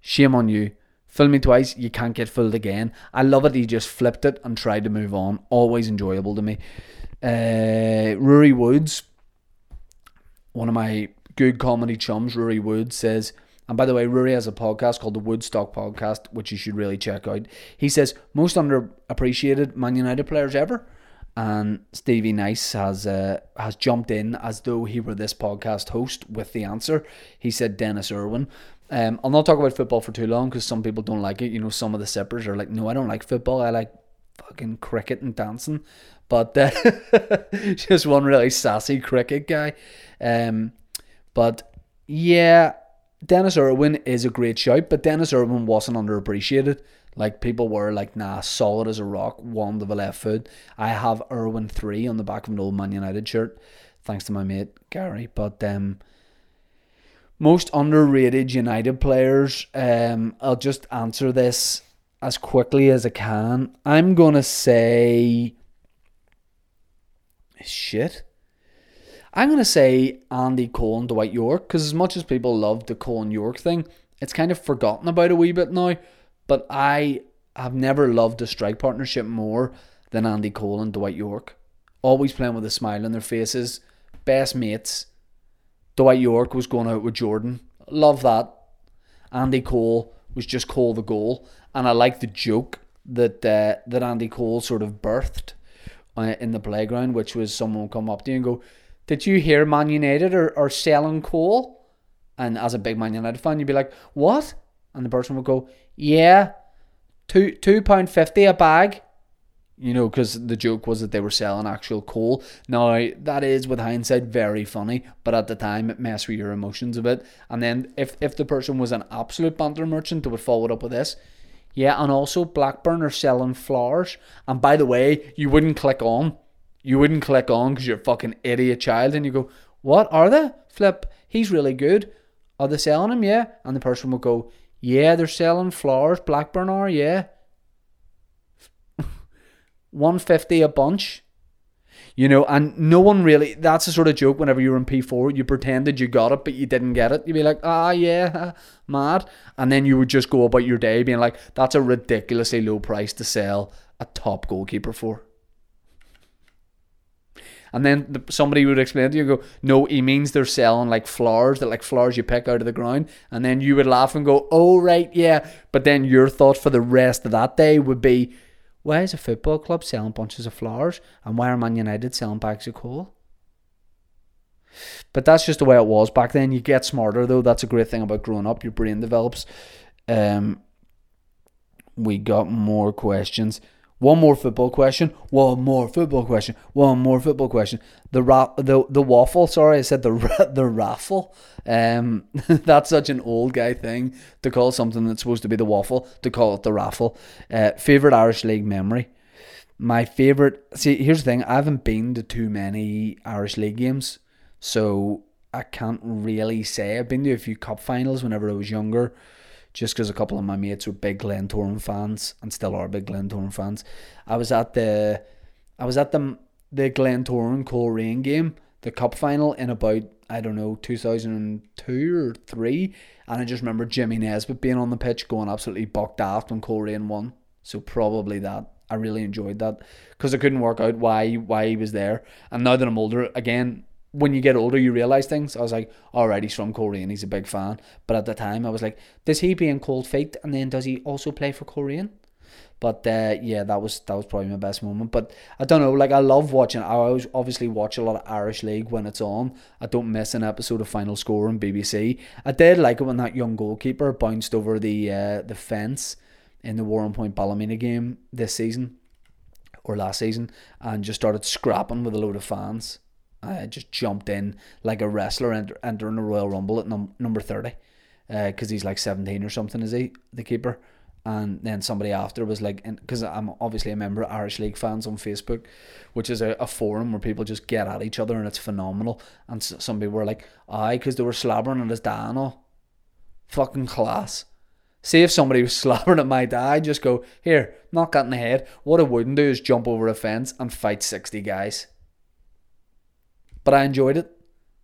shame on you. Fool me twice, you can't get fooled again. I love it. He just flipped it and tried to move on. Always enjoyable to me. Uh, Rory Woods, one of my good comedy chums, Rory Woods, says, and by the way, Rory has a podcast called the Woodstock Podcast, which you should really check out. He says, most underappreciated Man United players ever. And Stevie Nice has uh, has jumped in as though he were this podcast host with the answer. He said Denis Irwin. Um, I'll not talk about football for too long because some people don't like it. You know, some of the sippers are like, no, I don't like football. I like fucking cricket and dancing. But uh, just one really sassy cricket guy. Um, but yeah, Denis Irwin is a great shout, but Denis Irwin wasn't underappreciated. Like people were like, nah, solid as a rock, one to the left foot. I have Irwin three on the back of an old Man United shirt, thanks to my mate Gary. But um, most underrated United players. Um, I'll just answer this as quickly as I can. I'm gonna say shit. I'm to say Andy Cole and Dwight Yorke because as much as people love the Cole and Yorke thing, it's kind of forgotten about a wee bit now. But I have never loved a strike partnership more than Andy Cole and Dwight Yorke. Always playing with a smile on their faces, best mates. Dwight Yorke was going out with Jordan. Love that. Andy Cole was just Cole the goal, and I like the joke that uh, that Andy Cole sort of birthed uh, in the playground, which was someone come up to you and go, did you hear Man United are, are selling Cole? And as a big Man United fan, you'd be like, what? And the person would go, yeah, two two pound fifty a bag. You know, because the joke was that they were selling actual coal. Now that is, with hindsight, very funny, but at the time it messed with your emotions a bit. And then if if the person was an absolute banter merchant, they would follow it up with this. Yeah, and also Blackburn are selling flowers. And by the way, you wouldn't click on you wouldn't click on because you're a fucking idiot child and you go, What are they? Flip, he's really good. Are they selling him? Yeah. And the person will go, Yeah, they're selling flowers. Blackburn are, yeah. 150 a bunch. You know, and no one really, that's the sort of joke whenever you're in P4, you pretended you got it, but you didn't get it. You'd be like, ah, yeah, mad. And then you would just go about your day being like, that's a ridiculously low price to sell a top goalkeeper for. And then the, somebody would explain to you, go, no, he means they're selling like flowers, that like flowers you pick out of the ground. And then you would laugh and go, oh, right, yeah. But then your thought for the rest of that day would be, why is a football club selling bunches of flowers? And why are Man United selling bags of coal? But that's just the way it was back then. You get smarter though. That's a great thing about growing up. Your brain develops. Um, we got more questions. One more football question. One more football question. One more football question. The ra- the the waffle. Sorry, I said the ra- the raffle. Um, that's such an old guy thing to call something that's supposed to be the waffle to call it the raffle. Uh, favorite Irish League memory. My favorite. See, here's the thing. I haven't been to too many Irish League games, so I can't really say. I've been to a few cup finals whenever I was younger just because a couple of my mates were big Glentoran fans and still are big Glentoran fans. I was at the I was at the the Glentoran Coleraine game, the cup final in about I don't know 2002 or three, and I just remember Jimmy Nesbitt being on the pitch going absolutely bucked daft when Coleraine won. So probably that. I really enjoyed that because I couldn't work out why why he was there. And now that I'm older, again, when you get older, you realize things. I was like, all right, he's from Coleraine, he's a big fan. But at the time, I was like, does he be in Cold Feet, and then does he also play for Coleraine? But uh, yeah, that was that was probably my best moment. But I don't know, like I love watching. I always obviously watch a lot of Irish League when it's on. I don't miss an episode of Final Score on BBC. I did like it when that young goalkeeper bounced over the uh, the fence in the Warrenpoint Ballymena game this season or last season and just started scrapping with a load of fans. I just jumped in like a wrestler enter, entering the Royal Rumble at num- number 30 because uh, he's like 17 or something, is he, the keeper? And then somebody after was like, because I'm obviously a member of Irish League fans on Facebook, which is a, a forum where people just get at each other and it's phenomenal. And s- some people were like, aye, because they were slabbering at his dad all. Fucking class. See if somebody was slabbering at my dad, just go, here, knock that in the head. What I wouldn't do is jump over a fence and fight 60 guys. But I enjoyed it.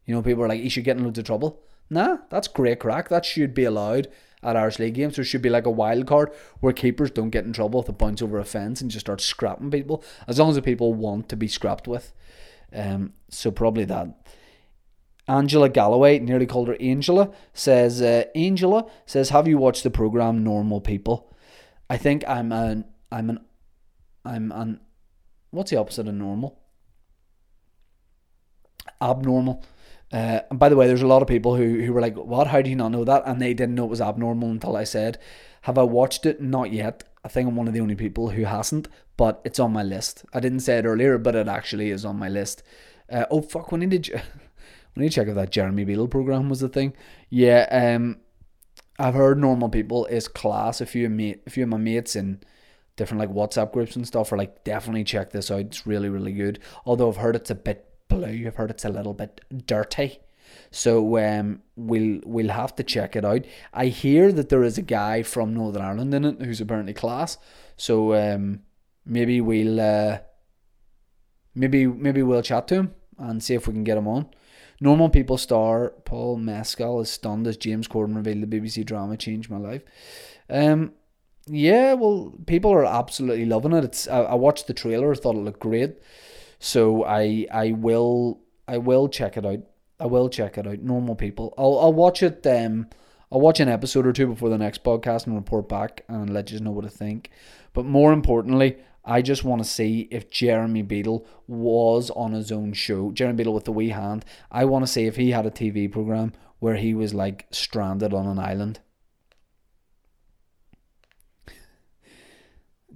You know, people are like, you should get in loads of trouble. Nah, that's great crack. That should be allowed at Irish League games. There should be like a wild card where keepers don't get in trouble if they bounce over a fence and just start scrapping people. As long as the people want to be scrapped with. Um, so probably that. Angela Galloway, nearly called her Angela, says, uh, Angela says, have you watched the program Normal People? I think I'm an, I'm an, I'm an, what's the opposite of normal? Abnormal. Uh, and by the way, there's a lot of people who, who were like, What? How do you not know that? And they didn't know it was abnormal until I said, Have I watched it? Not yet. I think I'm one of the only people who hasn't, but it's on my list. I didn't say it earlier, but it actually is on my list. Uh, oh, fuck, need, to, we need to check if that Jeremy Beadle program was the thing. Yeah, um, I've heard Normal People is class. A few of, me, a few of my mates in different like WhatsApp groups and stuff are like, Definitely check this out. It's really, really good. Although I've heard it's a bit blue. I've heard it's a little bit dirty. So um, we'll we'll have to check it out. I hear that there is a guy from Northern Ireland in it who's apparently class. So um, maybe we'll uh, maybe maybe we'll chat to him and see if we can get him on. Normal People star Paul Mescal is stunned as James Corden revealed the BBC drama changed my life. Um, yeah, well, people are absolutely loving it. It's I, I watched the trailer, thought it looked great. So I I will I will check it out. I will check it out. Normal people. I'll I'll watch it. Um, I'll watch an episode or two before the next podcast and report back and let you know what I think. But more importantly, I just want to see if Jeremy Beadle was on his own show. Jeremy Beadle with the wee hand. I want to see if he had a TV program where he was like stranded on an island.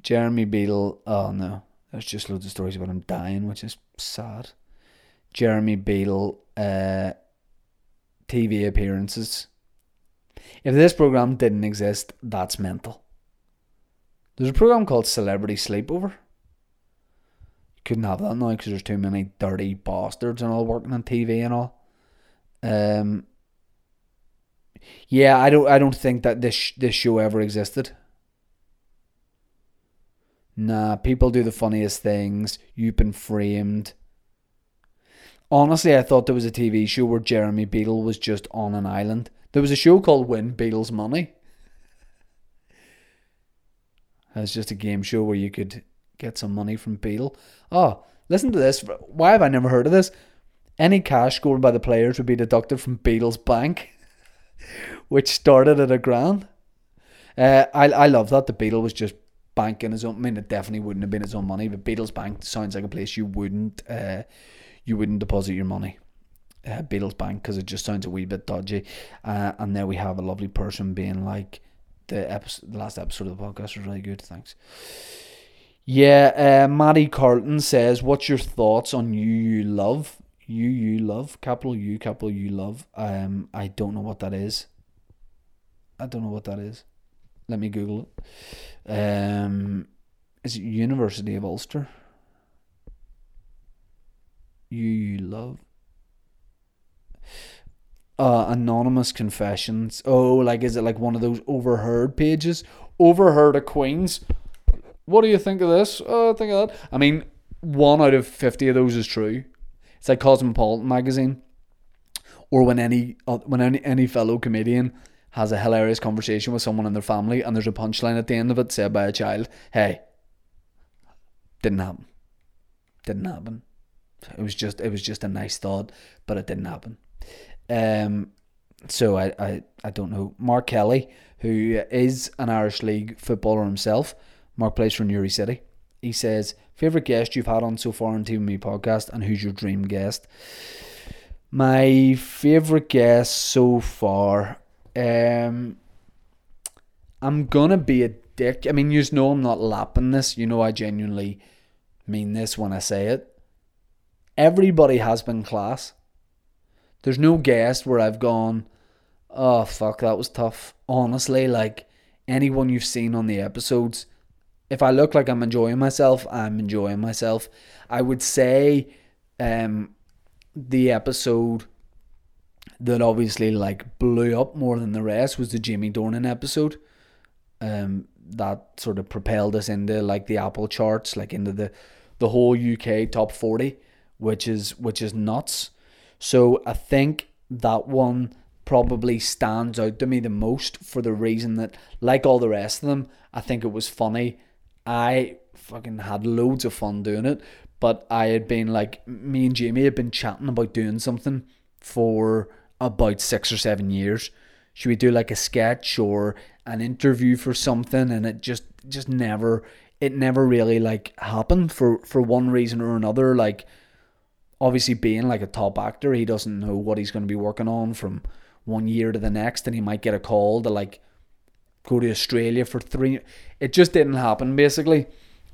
Jeremy Beadle. Oh no. There's just loads of stories about him dying, which is sad. Jeremy Beadle, uh, TV appearances. If this program didn't exist, that's mental. There's a program called Celebrity Sleepover. You couldn't have that now because there's too many dirty bastards and all working on TV and all. Um. Yeah, I don't. I don't think that this this show ever existed. Nah, people do the funniest things. You've been framed. Honestly, I thought there was a TV show where Jeremy Beadle was just on an island. There was a show called Win Beadle's Money. It's just a game show where you could get some money from Beadle. Oh, listen to this. Why have I never heard of this? Any cash scored by the players would be deducted from Beadle's bank, which started at a grand. Uh, I I love that the Beadle was just banking his own. Mean, it definitely wouldn't have been his own money, but Beadle's bank sounds like a place you wouldn't uh, you wouldn't deposit your money. Uh, Beadle's bank because it just sounds a wee bit dodgy. Uh, and there we have a lovely person being like, the episode, the last episode of the podcast was really good. Thanks. Yeah, uh, Maddie Carlton says, "What's your thoughts on you you love you you love capital U capital U love?" Um, I don't know what that is. I don't know what that is. Let me Google it. Um, is it University of Ulster? You you love uh, anonymous confessions. Oh, like is it like one of those overheard pages? Overheard of Queens. What do you think of this? I think of that. I mean, one out of fifty of those is true. It's like Cosmopolitan magazine, or when any uh, when any any fellow comedian has a hilarious conversation with someone in their family, and there's a punchline at the end of it said by a child. Hey, didn't happen. Didn't happen. It was just it was just a nice thought, but it didn't happen. Um, so I, I, I don't know. Mark Kelly, who is an Irish League footballer himself, Mark plays for Newry City. He says, Favourite guest you've had on so far on Team Me podcast, and who's your dream guest? My favourite guest so far, um, I'm gonna be a dick. I mean, you know I'm not lapping this. You know I genuinely mean this when I say it. Everybody has been class. There's no guest where I've gone, oh fuck, that was tough. Honestly, like anyone you've seen on the episodes, if I look like I'm enjoying myself, I'm enjoying myself. I would say um the episode that obviously like blew up more than the rest was the Jamie Dornan episode. Um that sort of propelled us into like the Apple charts, like into the the whole UK top 40, which is which is nuts. So I think that one probably stands out to me the most for the reason that, like all the rest of them, I think it was funny. I fucking had loads of fun doing it, but I had been like, me and Jamie had been chatting about doing something for about six or seven years. Should we do like a sketch or an interview for something? And it just, just never, it never really like happened for for one reason or another. Like obviously being like a top actor, he doesn't know what he's going to be working on from one year to the next, and he might get a call to like go to Australia for three. It just didn't happen basically,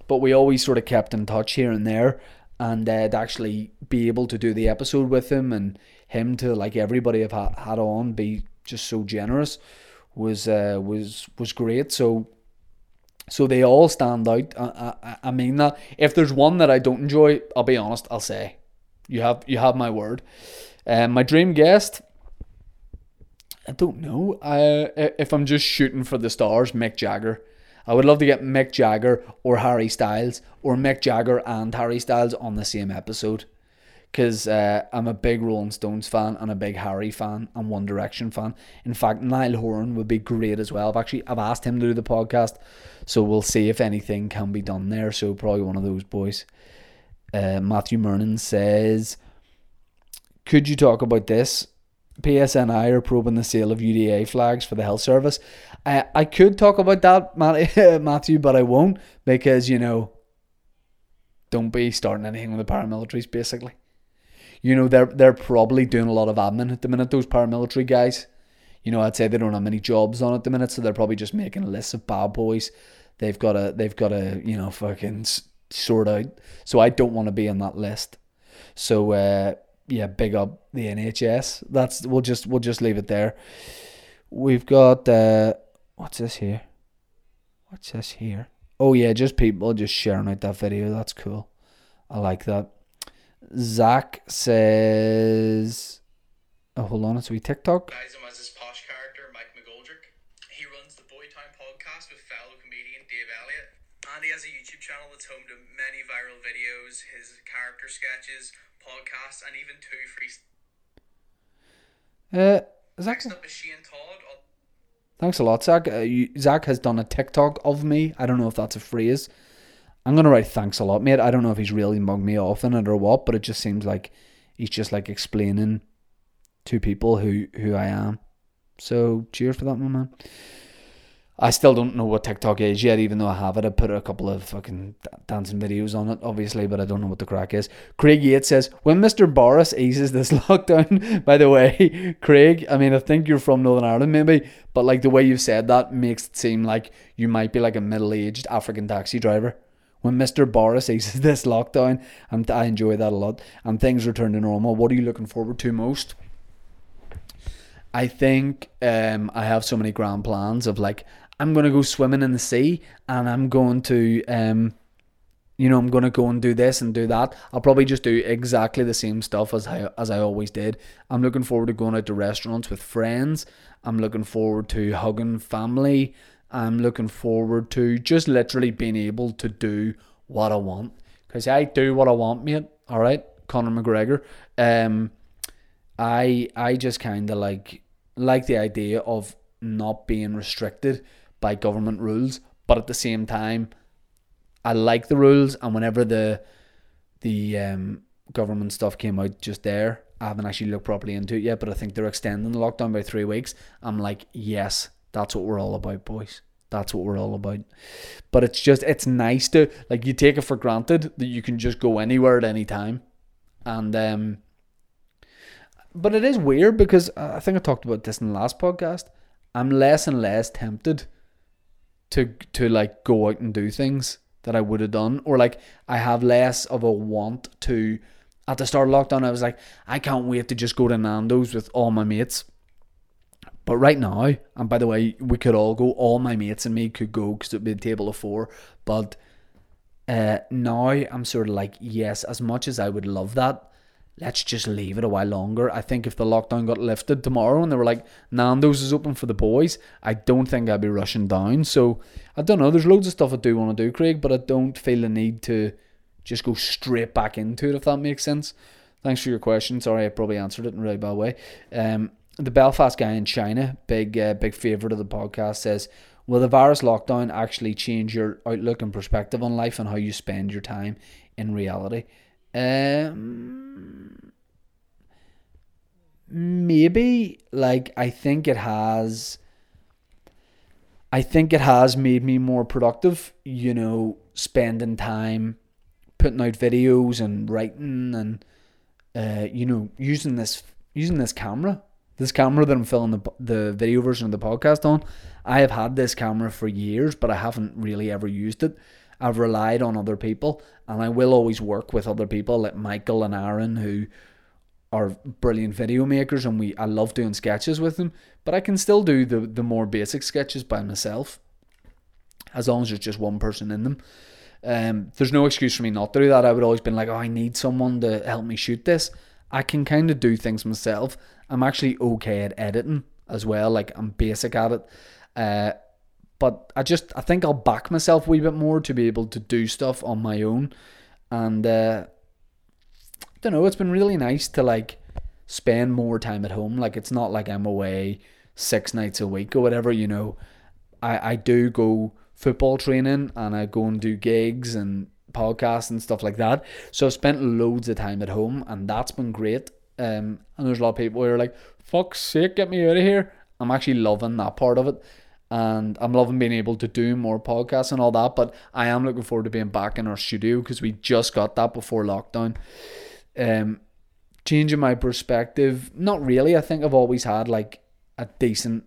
but we always sort of kept in touch here and there, and uh, actually be able to do the episode with him and him to like everybody I've ha- had on be just so generous was uh, was was great. So. So they all stand out. I, I, I mean that. If there's one that I don't enjoy, I'll be honest. I'll say you have you have my word. Um, my dream guest. I don't know. Uh, if I'm just shooting for the stars, Mick Jagger. I would love to get Mick Jagger or Harry Styles or Mick Jagger and Harry Styles on the same episode. Because uh, I'm a big Rolling Stones fan and a big Harry fan and One Direction fan. In fact, Niall Horan would be great as well. I've actually I've asked him to do the podcast, so we'll see if anything can be done there. So probably one of those boys. Uh, Matthew Mernon says, Could you talk about this? PSNI are probing the sale of UDA flags for the health service. I, I could talk about that, Matthew, but I won't because, you know, don't be starting anything with the paramilitaries, basically. You know, they're they're probably doing a lot of admin at the minute, those paramilitary guys. You know, I'd say they don't have many jobs on at the minute, so they're probably just making a list of bad boys. They've got a they've got a, you know, fucking sort out. So I don't want to be on that list. So uh, yeah, big up the NHS. That's we'll just we'll just leave it there. We've got uh, what's this here? What's this here? Oh yeah, just people just sharing out that video. That's cool. I like that. Zach says, "Oh, hold on, it's a wee TikTok."
Guys, him as this posh character, Mike McGoldrick. He runs the Boytown podcast with fellow comedian Dave Elliott. and he has a YouTube channel that's home to many viral videos, his character sketches, podcasts, and even two free.
Uh, Zach,
Next up is Shane Todd. on-
thanks a lot, Zach. Uh, you, Zach has done a TikTok of me. I don't know if that's a phrase. I'm gonna write thanks a lot, mate. I don't know if he's really mugged me off in it or what, but it just seems like he's just like explaining to people who who I am. So cheers for that, my man. I still don't know what TikTok is yet, even though I have it. I put a couple of fucking dancing videos on it, obviously, but I don't know what the crack is. Craig Yates says, when Mr. Boris eases this lockdown, by the way, Craig, I mean, I think you're from Northern Ireland, maybe, but like the way you've said that makes it seem like you might be like a middle aged African taxi driver. When Mr. Boris eases this lockdown, and I enjoy that a lot, and things return to normal, what are you looking forward to most? I think um, I have so many grand plans of like I'm gonna go swimming in the sea and I'm going to um, you know I'm gonna go and do this and do that. I'll probably just do exactly the same stuff as I as I always did. I'm looking forward to going out to restaurants with friends. I'm looking forward to hugging family. I'm looking forward to just literally being able to do what I want because I do what I want, mate. All right, Conor McGregor. Um, I I just kind of like like the idea of not being restricted by government rules, but at the same time, I like the rules. And whenever the the um, government stuff came out just there, I haven't actually looked properly into it yet. But I think they're extending the lockdown by three weeks. I'm like, yes, that's what we're all about, boys. That's what we're all about. But it's just it's nice to like you take it for granted that you can just go anywhere at any time, and um but it is weird because uh, I think I talked about this in the last podcast. I'm less and less tempted to to like go out and do things that I would have done, or like I have less of a want to. At the start of lockdown, I was like, I can't wait to just go to Nando's with all my mates. But right now, and by the way, we could all go. All my mates and me could go because it'd be a table of four. But uh, now I'm sort of like, yes, as much as I would love that, let's just leave it a while longer. I think if the lockdown got lifted tomorrow and they were like, Nando's is open for the boys, I don't think I'd be rushing down. So I don't know. There's loads of stuff I do want to do, Craig, but I don't feel the need to just go straight back into it, if that makes sense. Thanks for your question. Sorry, I probably answered it in a really bad way. Um, the Belfast guy in China, big uh, big favorite of the podcast, says, "Will the virus lockdown actually change your outlook and perspective on life and how you spend your time in reality?" Um, maybe like I think it has. I think it has made me more productive. You know, spending time putting out videos and writing and uh, you know using this using this camera this camera that I'm filming the, the video version of the podcast on, I have had this camera for years, but I haven't really ever used it. I've relied on other people, and I will always work with other people like Michael and Aaron, who are brilliant video makers, and we I love doing sketches with them. But I can still do the the more basic sketches by myself, as long as there's just one person in them. Um, there's no excuse for me not to do that. I would always been like, oh, I need someone to help me shoot this. I can kind of do things myself. I'm actually okay at editing as well. Like I'm basic at it. Uh, but I just I think I'll back myself a wee bit more to be able to do stuff on my own. And uh, I don't know. It's been really nice to like spend more time at home. Like it's not like I'm away six nights a week or whatever. You know, I I do go football training and I go and do gigs and podcasts and stuff like that. So I've spent loads of time at home and that's been great. Um, and there's a lot of people who are like, fuck's sake, get me out of here. I'm actually loving that part of it. And I'm loving being able to do more podcasts and all that. But I am looking forward to being back in our studio because we just got that before lockdown. Um, changing my perspective, not really. I think I've always had like a decent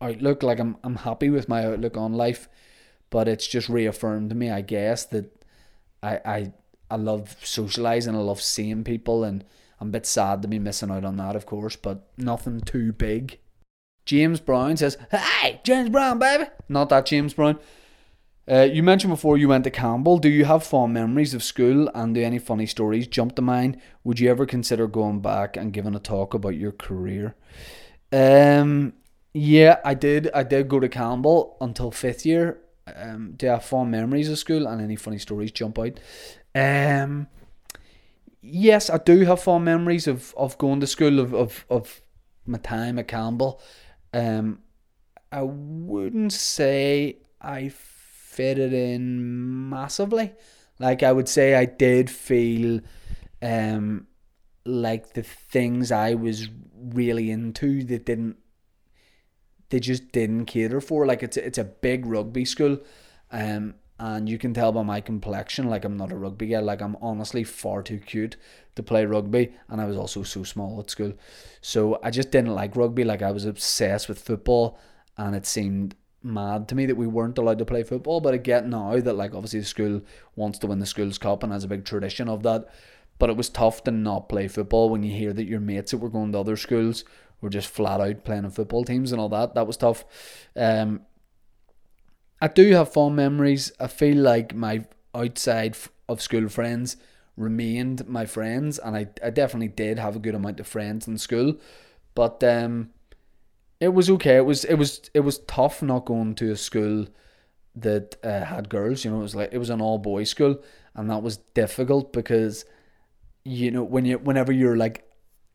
outlook. Like I'm, I'm happy with my outlook on life, but it's just reaffirmed me, I guess, that I, I, I love socializing. I love seeing people, and I'm a bit sad to be missing out on that, of course. But nothing too big. James Brown says, "Hey, James Brown, baby." Not that James Brown. Uh, you mentioned before you went to Campbell. Do you have fond memories of school and do any funny stories jump to mind? Would you ever consider going back and giving a talk about your career? Um, yeah, I did. I did go to Campbell until fifth year. um, do I have fond memories of school and any funny stories jump out? Um, yes, I do have fond memories of, of going to school of, of, of my time at Campbell. Um, I wouldn't say I fitted in massively. Like I would say I did feel um like the things I was really into that didn't they just didn't cater for. Like it's it's a big rugby school. Um and you can tell by my complexion like I'm not a rugby guy. Like I'm honestly far too cute to play rugby and I was also so small at school. So I just didn't like rugby. Like I was obsessed with football and it seemed mad to me that we weren't allowed to play football. But I get now that like obviously the school wants to win the school's cup and has a big tradition of that. But it was tough to not play football when you hear that your mates that were going to other schools were just flat out playing in football teams and all that. That was tough. Um, I do have fond memories. I feel like my outside of school friends remained my friends, and I, I definitely did have a good amount of friends in school. But um, it was okay. It was it was it was tough not going to a school that uh, had girls. You know, it was like it was an all boys school, and that was difficult because you know when you whenever you're like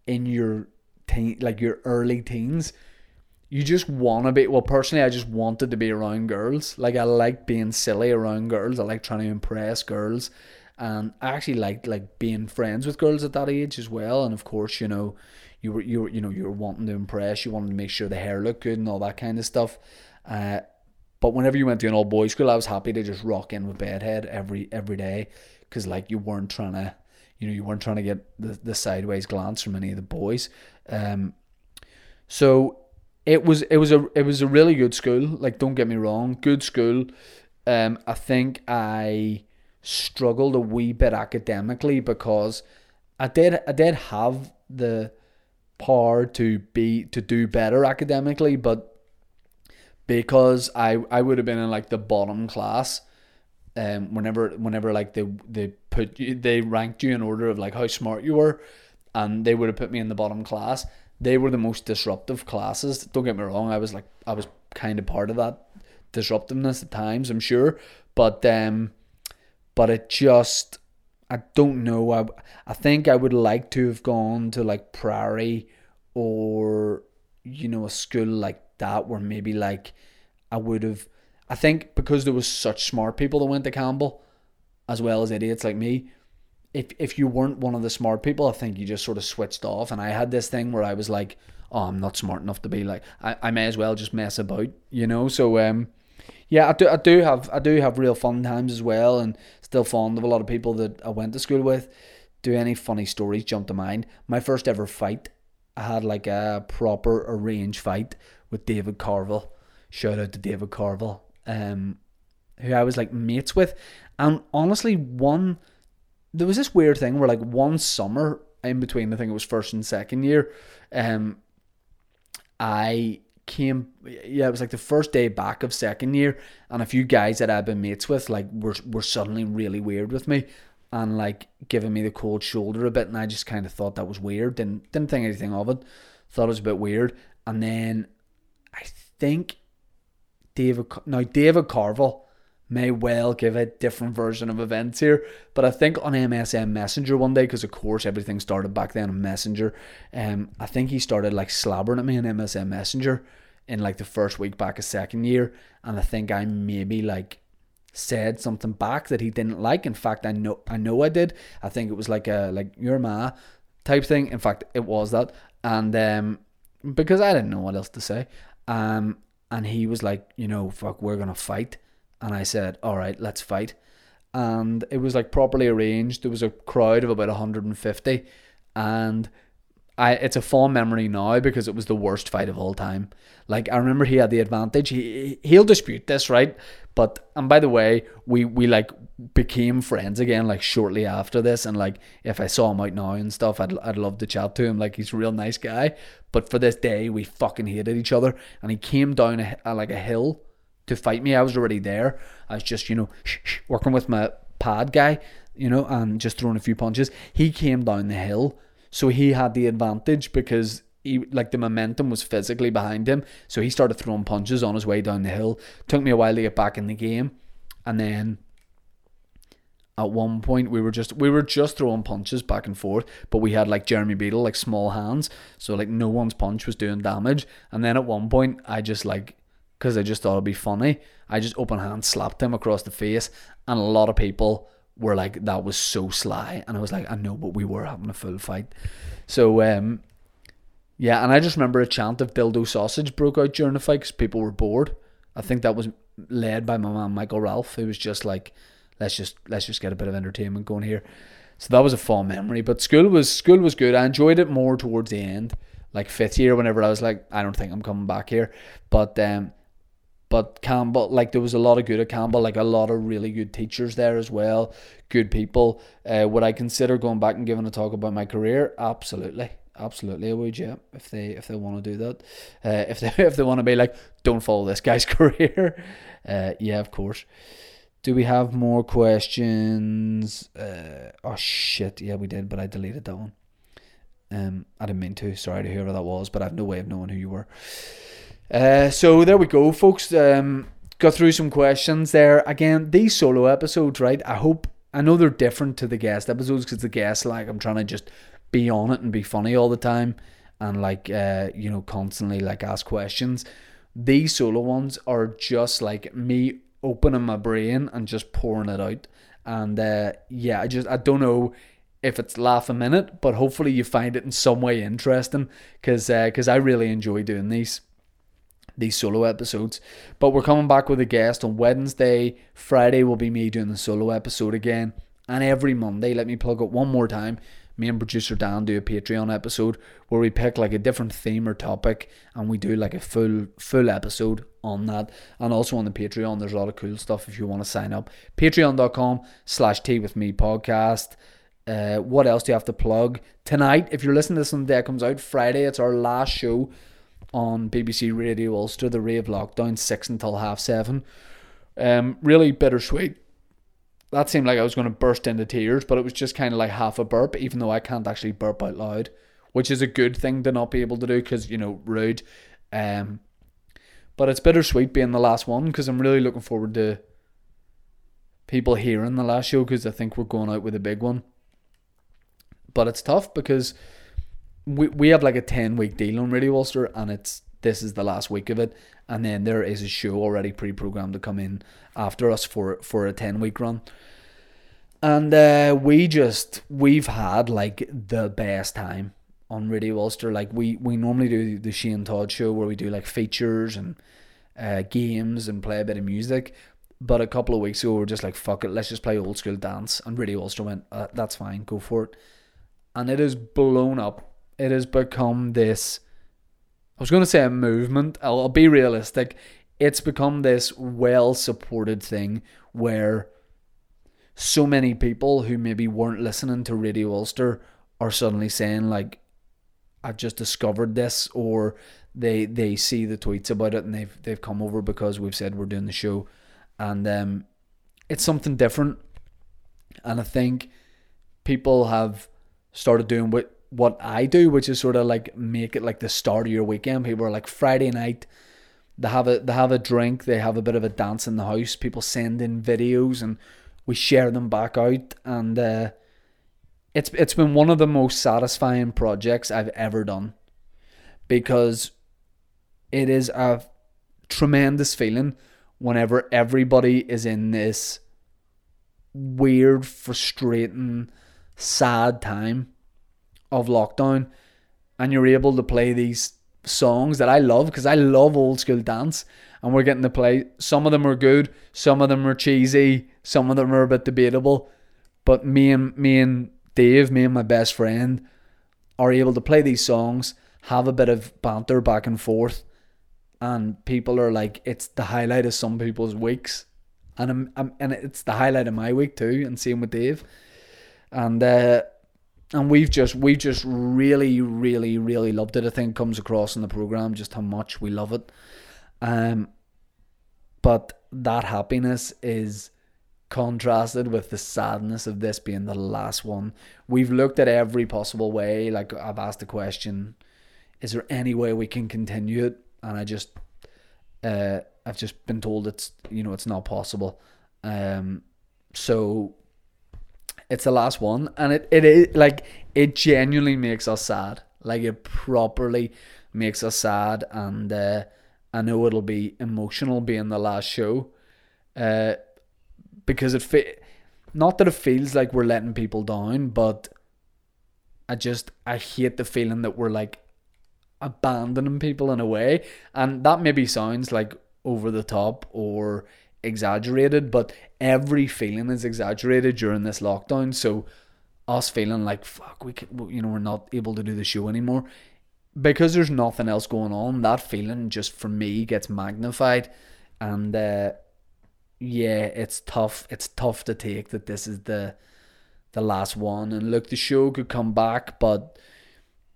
in your teen like your early teens, you just want to be. Well, personally, I just wanted to be around girls. Like I like being silly around girls. I like trying to impress girls, and I actually liked like being friends with girls at that age as well. And of course, you know you were you were you know you were wanting to impress, you wanted to make sure the hair looked good and all that kind of stuff. Uh, but whenever you went to an all boys school, I was happy to just rock in with bedhead every every day, because like you weren't trying to, you know, you weren't trying to get the, the sideways glance from any of the boys. Um, so it was it was a it was a really good school. Like don't get me wrong, good school. Um, I think I struggled a wee bit academically because I did I did have the power to be to do better academically, but because I I would have been in like the bottom class, um, whenever whenever like they they put you they ranked you in order of like how smart you were, and they would have put me in the bottom class. They were the most disruptive classes. Don't get me wrong, I was like I was kind of part of that disruptiveness at times, I'm sure, but um, but it just I don't know. I, I think I would like to have gone to like Priory or you know a school like that where maybe like I would have. I think because there was such smart people that went to Campbell, as well as idiots like me. If if you weren't one of the smart people, I think you just sort of switched off. And I had this thing where I was like, "Oh, I'm not smart enough to be like. I, I may as well just mess about," you know. So um, yeah, I do I do have I do have real fun times as well, and still fond of a lot of people that I went to school with. Do any funny stories jump to mind? My first ever fight, I had like a proper arranged fight with David Carville. Shout out to David Carville, um, who I was like mates with, and honestly, one there was this weird thing where like one summer in between, I think it was first and second year, um, I came yeah it was like the first day back of second year and a few guys that I'd been mates with like were were suddenly really weird with me and like giving me the cold shoulder a bit and I just kind of thought that was weird didn't didn't think anything of it thought it was a bit weird and then I think David now David Carville may well give a different version of events here. But I think on MSN Messenger one day, because of course everything started back then on Messenger, um, I think he started like slabbering at me on MSN Messenger in like the first week back of second year, and I think I maybe like said something back that he didn't like. In fact, I know I know I did. I think it was like a like your ma type thing. In fact, it was that, and um, because I didn't know what else to say, um, and he was like, you know, fuck, we're gonna fight and I said, "All right, let's fight." And it was like properly arranged. There was a crowd of about 150, and I it's a fond memory now because it was the worst fight of all time. Like I remember he had the advantage. He he'll dispute this, right? But and by the way, we we like became friends again like shortly after this and like if I saw him out now and stuff I'd I'd love to chat to him like he's a real nice guy but for this day we fucking hated each other and he came down a, like a hill to fight me. I was already there. I was just, you know, working with my pad guy, you know, and just throwing a few punches. He came down the hill, so he had the advantage because he like the momentum was physically behind him, so he started throwing punches on his way down the hill. Took me a while to get back in the game, and then at one point we were just we were just throwing punches back and forth, but we had like Jeremy Beadle like small hands, so like no one's punch was doing damage. And then at one point I just like because I just thought it'd be funny, I just open hand slapped him across the face, and a lot of people were like that was so sly, and I was like I know, but we were having a full fight, so um. Yeah, and I just remember a chant of dildo sausage broke out during the fight because people were bored. I think that was led by my man Michael Ralph, who was just like, let's just let's just get a bit of entertainment going here. So that was a fond memory. But school was school was good. I enjoyed it more towards the end, like fifth year, whenever I was like, I don't think I'm coming back here. But um, but Campbell, like there was a lot of good at Campbell, like a lot of really good teachers there as well, good people. Uh, would I consider going back and giving a talk about my career? Absolutely, absolutely, I would. Yeah, if they if they want to do that, uh, if they if they want to be like, don't follow this guy's career, uh, yeah, of course. Do we have more questions? Uh, oh shit, yeah, we did, but I deleted that one. Um, I didn't mean to. Sorry to whoever that was, but I have no way of knowing who you were. Uh, so there we go, folks. Um, got through some questions there. Again, these solo episodes, right? I hope I know they're different to the guest episodes because the guests, like, I'm trying to just be on it and be funny all the time, and like, uh, you know, constantly like ask questions. These solo ones are just like me opening my brain and just pouring it out. And uh, yeah, I just I don't know if it's laugh a minute, but hopefully you find it in some way interesting because because uh, I really enjoy doing these these solo episodes. But we're coming back with a guest on Wednesday. Friday will be me doing the solo episode again, and every Monday, let me plug it one more time me and producer Dan do a Patreon episode where we pick like a different theme or topic and we do like a full full episode on that. And also on the Patreon, there's a lot of cool stuff if you want to sign up. Patreon.com slash tea with me podcast. Uh, what else do you have to plug? Tonight, if you're listening to this on the day it comes out, Friday, it's our last show on BBC Radio Ulster, the Rave Lockdown, six until half seven. Um, really bittersweet that seemed like I was going to burst into tears, but it was just kind of like half a burp, even though I can't actually burp out loud, which is a good thing to not be able to do because, you know, rude. Um, but it's bittersweet being the last one because I'm really looking forward to people hearing the last show because I think we're going out with a big one. But it's tough because we, we have like a 10 week deal on Radio Ulster and it's this is the last week of it and then there is a show already pre-programmed to come in after us for for a 10 week run and uh, we just we've had like the best time on Radio Ulster. Like we we normally do the Shane Todd show where we do like features and uh, games and play a bit of music. But a couple of weeks ago, we are just like, fuck it, let's just play old school dance. And Radio Ulster went, uh, that's fine, go for it. And it has blown up. It has become this I was going to say a movement. I'll, I'll be realistic. It's become this well supported thing where so many people who maybe weren't listening to Radio Ulster are suddenly saying like, "I've just discovered this," or they they see the tweets about it and they've they've come over because we've said we're doing the show, and um, it's something different. And I think people have started doing what what I do, which is sort of like make it like the start of your weekend. People are like Friday night, they have a they have a drink, they have a bit of a dance in the house. People send in videos and we share them back out, and uh, it's it's been one of the most satisfying projects I've ever done because it is a tremendous feeling whenever everybody is in this weird, frustrating, sad time of lockdown and you're able to play these songs that I love because I love old school dance and we're getting to play some of them are good some of them are cheesy some of them are a bit debatable but me and me and Dave me and my best friend are able to play these songs have a bit of banter back and forth and people are like it's the highlight of some people's weeks and I'm, I'm and it's the highlight of my week too and same with Dave and uh and we've just we've just really really really loved it. I think comes across in the program just how much we love it. Um, but that happiness is contrasted with the sadness of this being the last one. We've looked at every possible way. Like I've asked the question, is there any way we can continue it? And I just, uh, I've just been told it's you know it's not possible. Um, so it's the last one, and it it is like it genuinely makes us sad. Like it properly makes us sad, and uh, I know it'll be emotional being the last show, uh, because it fe- not that it feels like we're letting people down, but I just I hate the feeling that we're like abandoning people in a way, and that maybe sounds like over the top or exaggerated, but every feeling is exaggerated during this lockdown. So us feeling like fuck, we can, you know, we're not able to do the show anymore because there's nothing else going on. That feeling just for me gets magnified, and uh, yeah, it's tough. It's tough to take that this is the the last one. And look, the show could come back, but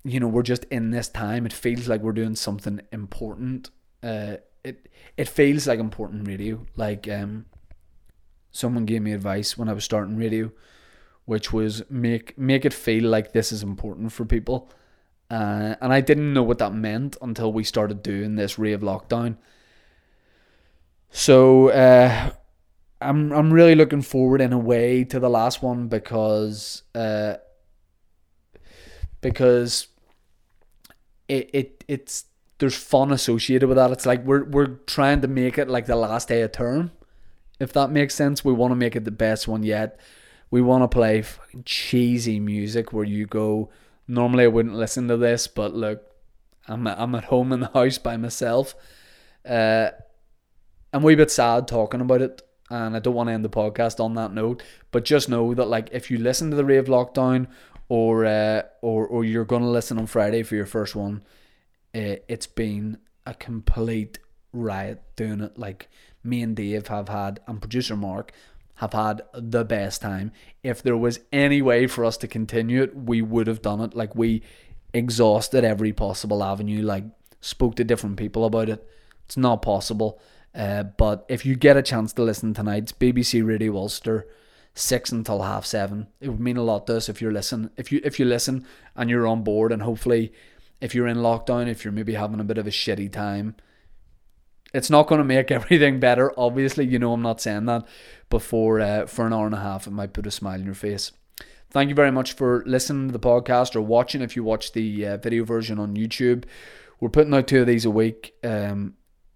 you know, we're just in this time. It feels like we're doing something important. Uh, it it feels like important radio. Like um, someone gave me advice when I was starting radio, which was make make it feel like this is important for people. Uh, and I didn't know what that meant until we started doing this rave lockdown. So uh, I'm I'm really looking forward in a way to the last one because uh, because it, it it's there's fun associated with that. It's like we're we're trying to make it like the last day of term, if that makes sense. We want to make it the best one yet. We want to play fucking cheesy music where you go. Normally, I wouldn't listen to this, but look, I'm I'm at home in the house by myself. Uh, I'm a wee bit sad talking about it, and I don't want to end the podcast on that note. But just know that, like, if you listen to the Rave Lockdown, or uh, or or you're gonna listen on Friday for your first one, uh, it's been a complete riot doing it. Like me and Dave have had, and producer Mark have had the best time. If there was any way for us to continue it, we would have done it. Like we exhausted every possible avenue. Like spoke to different people about it. It's not possible. Uh, but if you get a chance to listen tonight, it's BBC Radio Ulster, six until half seven. It would mean a lot to us if you're listen. If you if you listen and you're on board, and hopefully, if you're in lockdown, if you're maybe having a bit of a shitty time, it's not going to make everything better. Obviously, you know I'm not saying that, but for uh, for an hour and a half, it might put a smile on your face. Thank you very much for listening to the podcast or watching. If you watch the uh, video version on YouTube, we're putting out two of these a week. Um,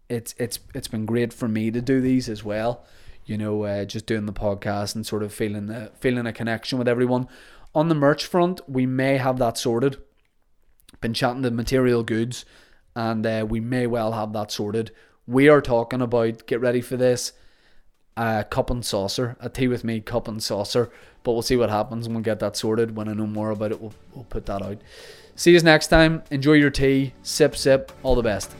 it's it's it's been great for me to do these as well. You know, uh, just doing the podcast and sort of feeling the feeling a connection with everyone. On the merch front, we may have that sorted. Been chatting to material goods, and uh, we may well have that sorted. We are talking about get ready for this. A cup and saucer, a tea with me cup and saucer. But we'll see what happens and we'll get that sorted. When I know more about it, we'll, we'll put that out. See you next time. Enjoy your tea. Sip, sip. All the best.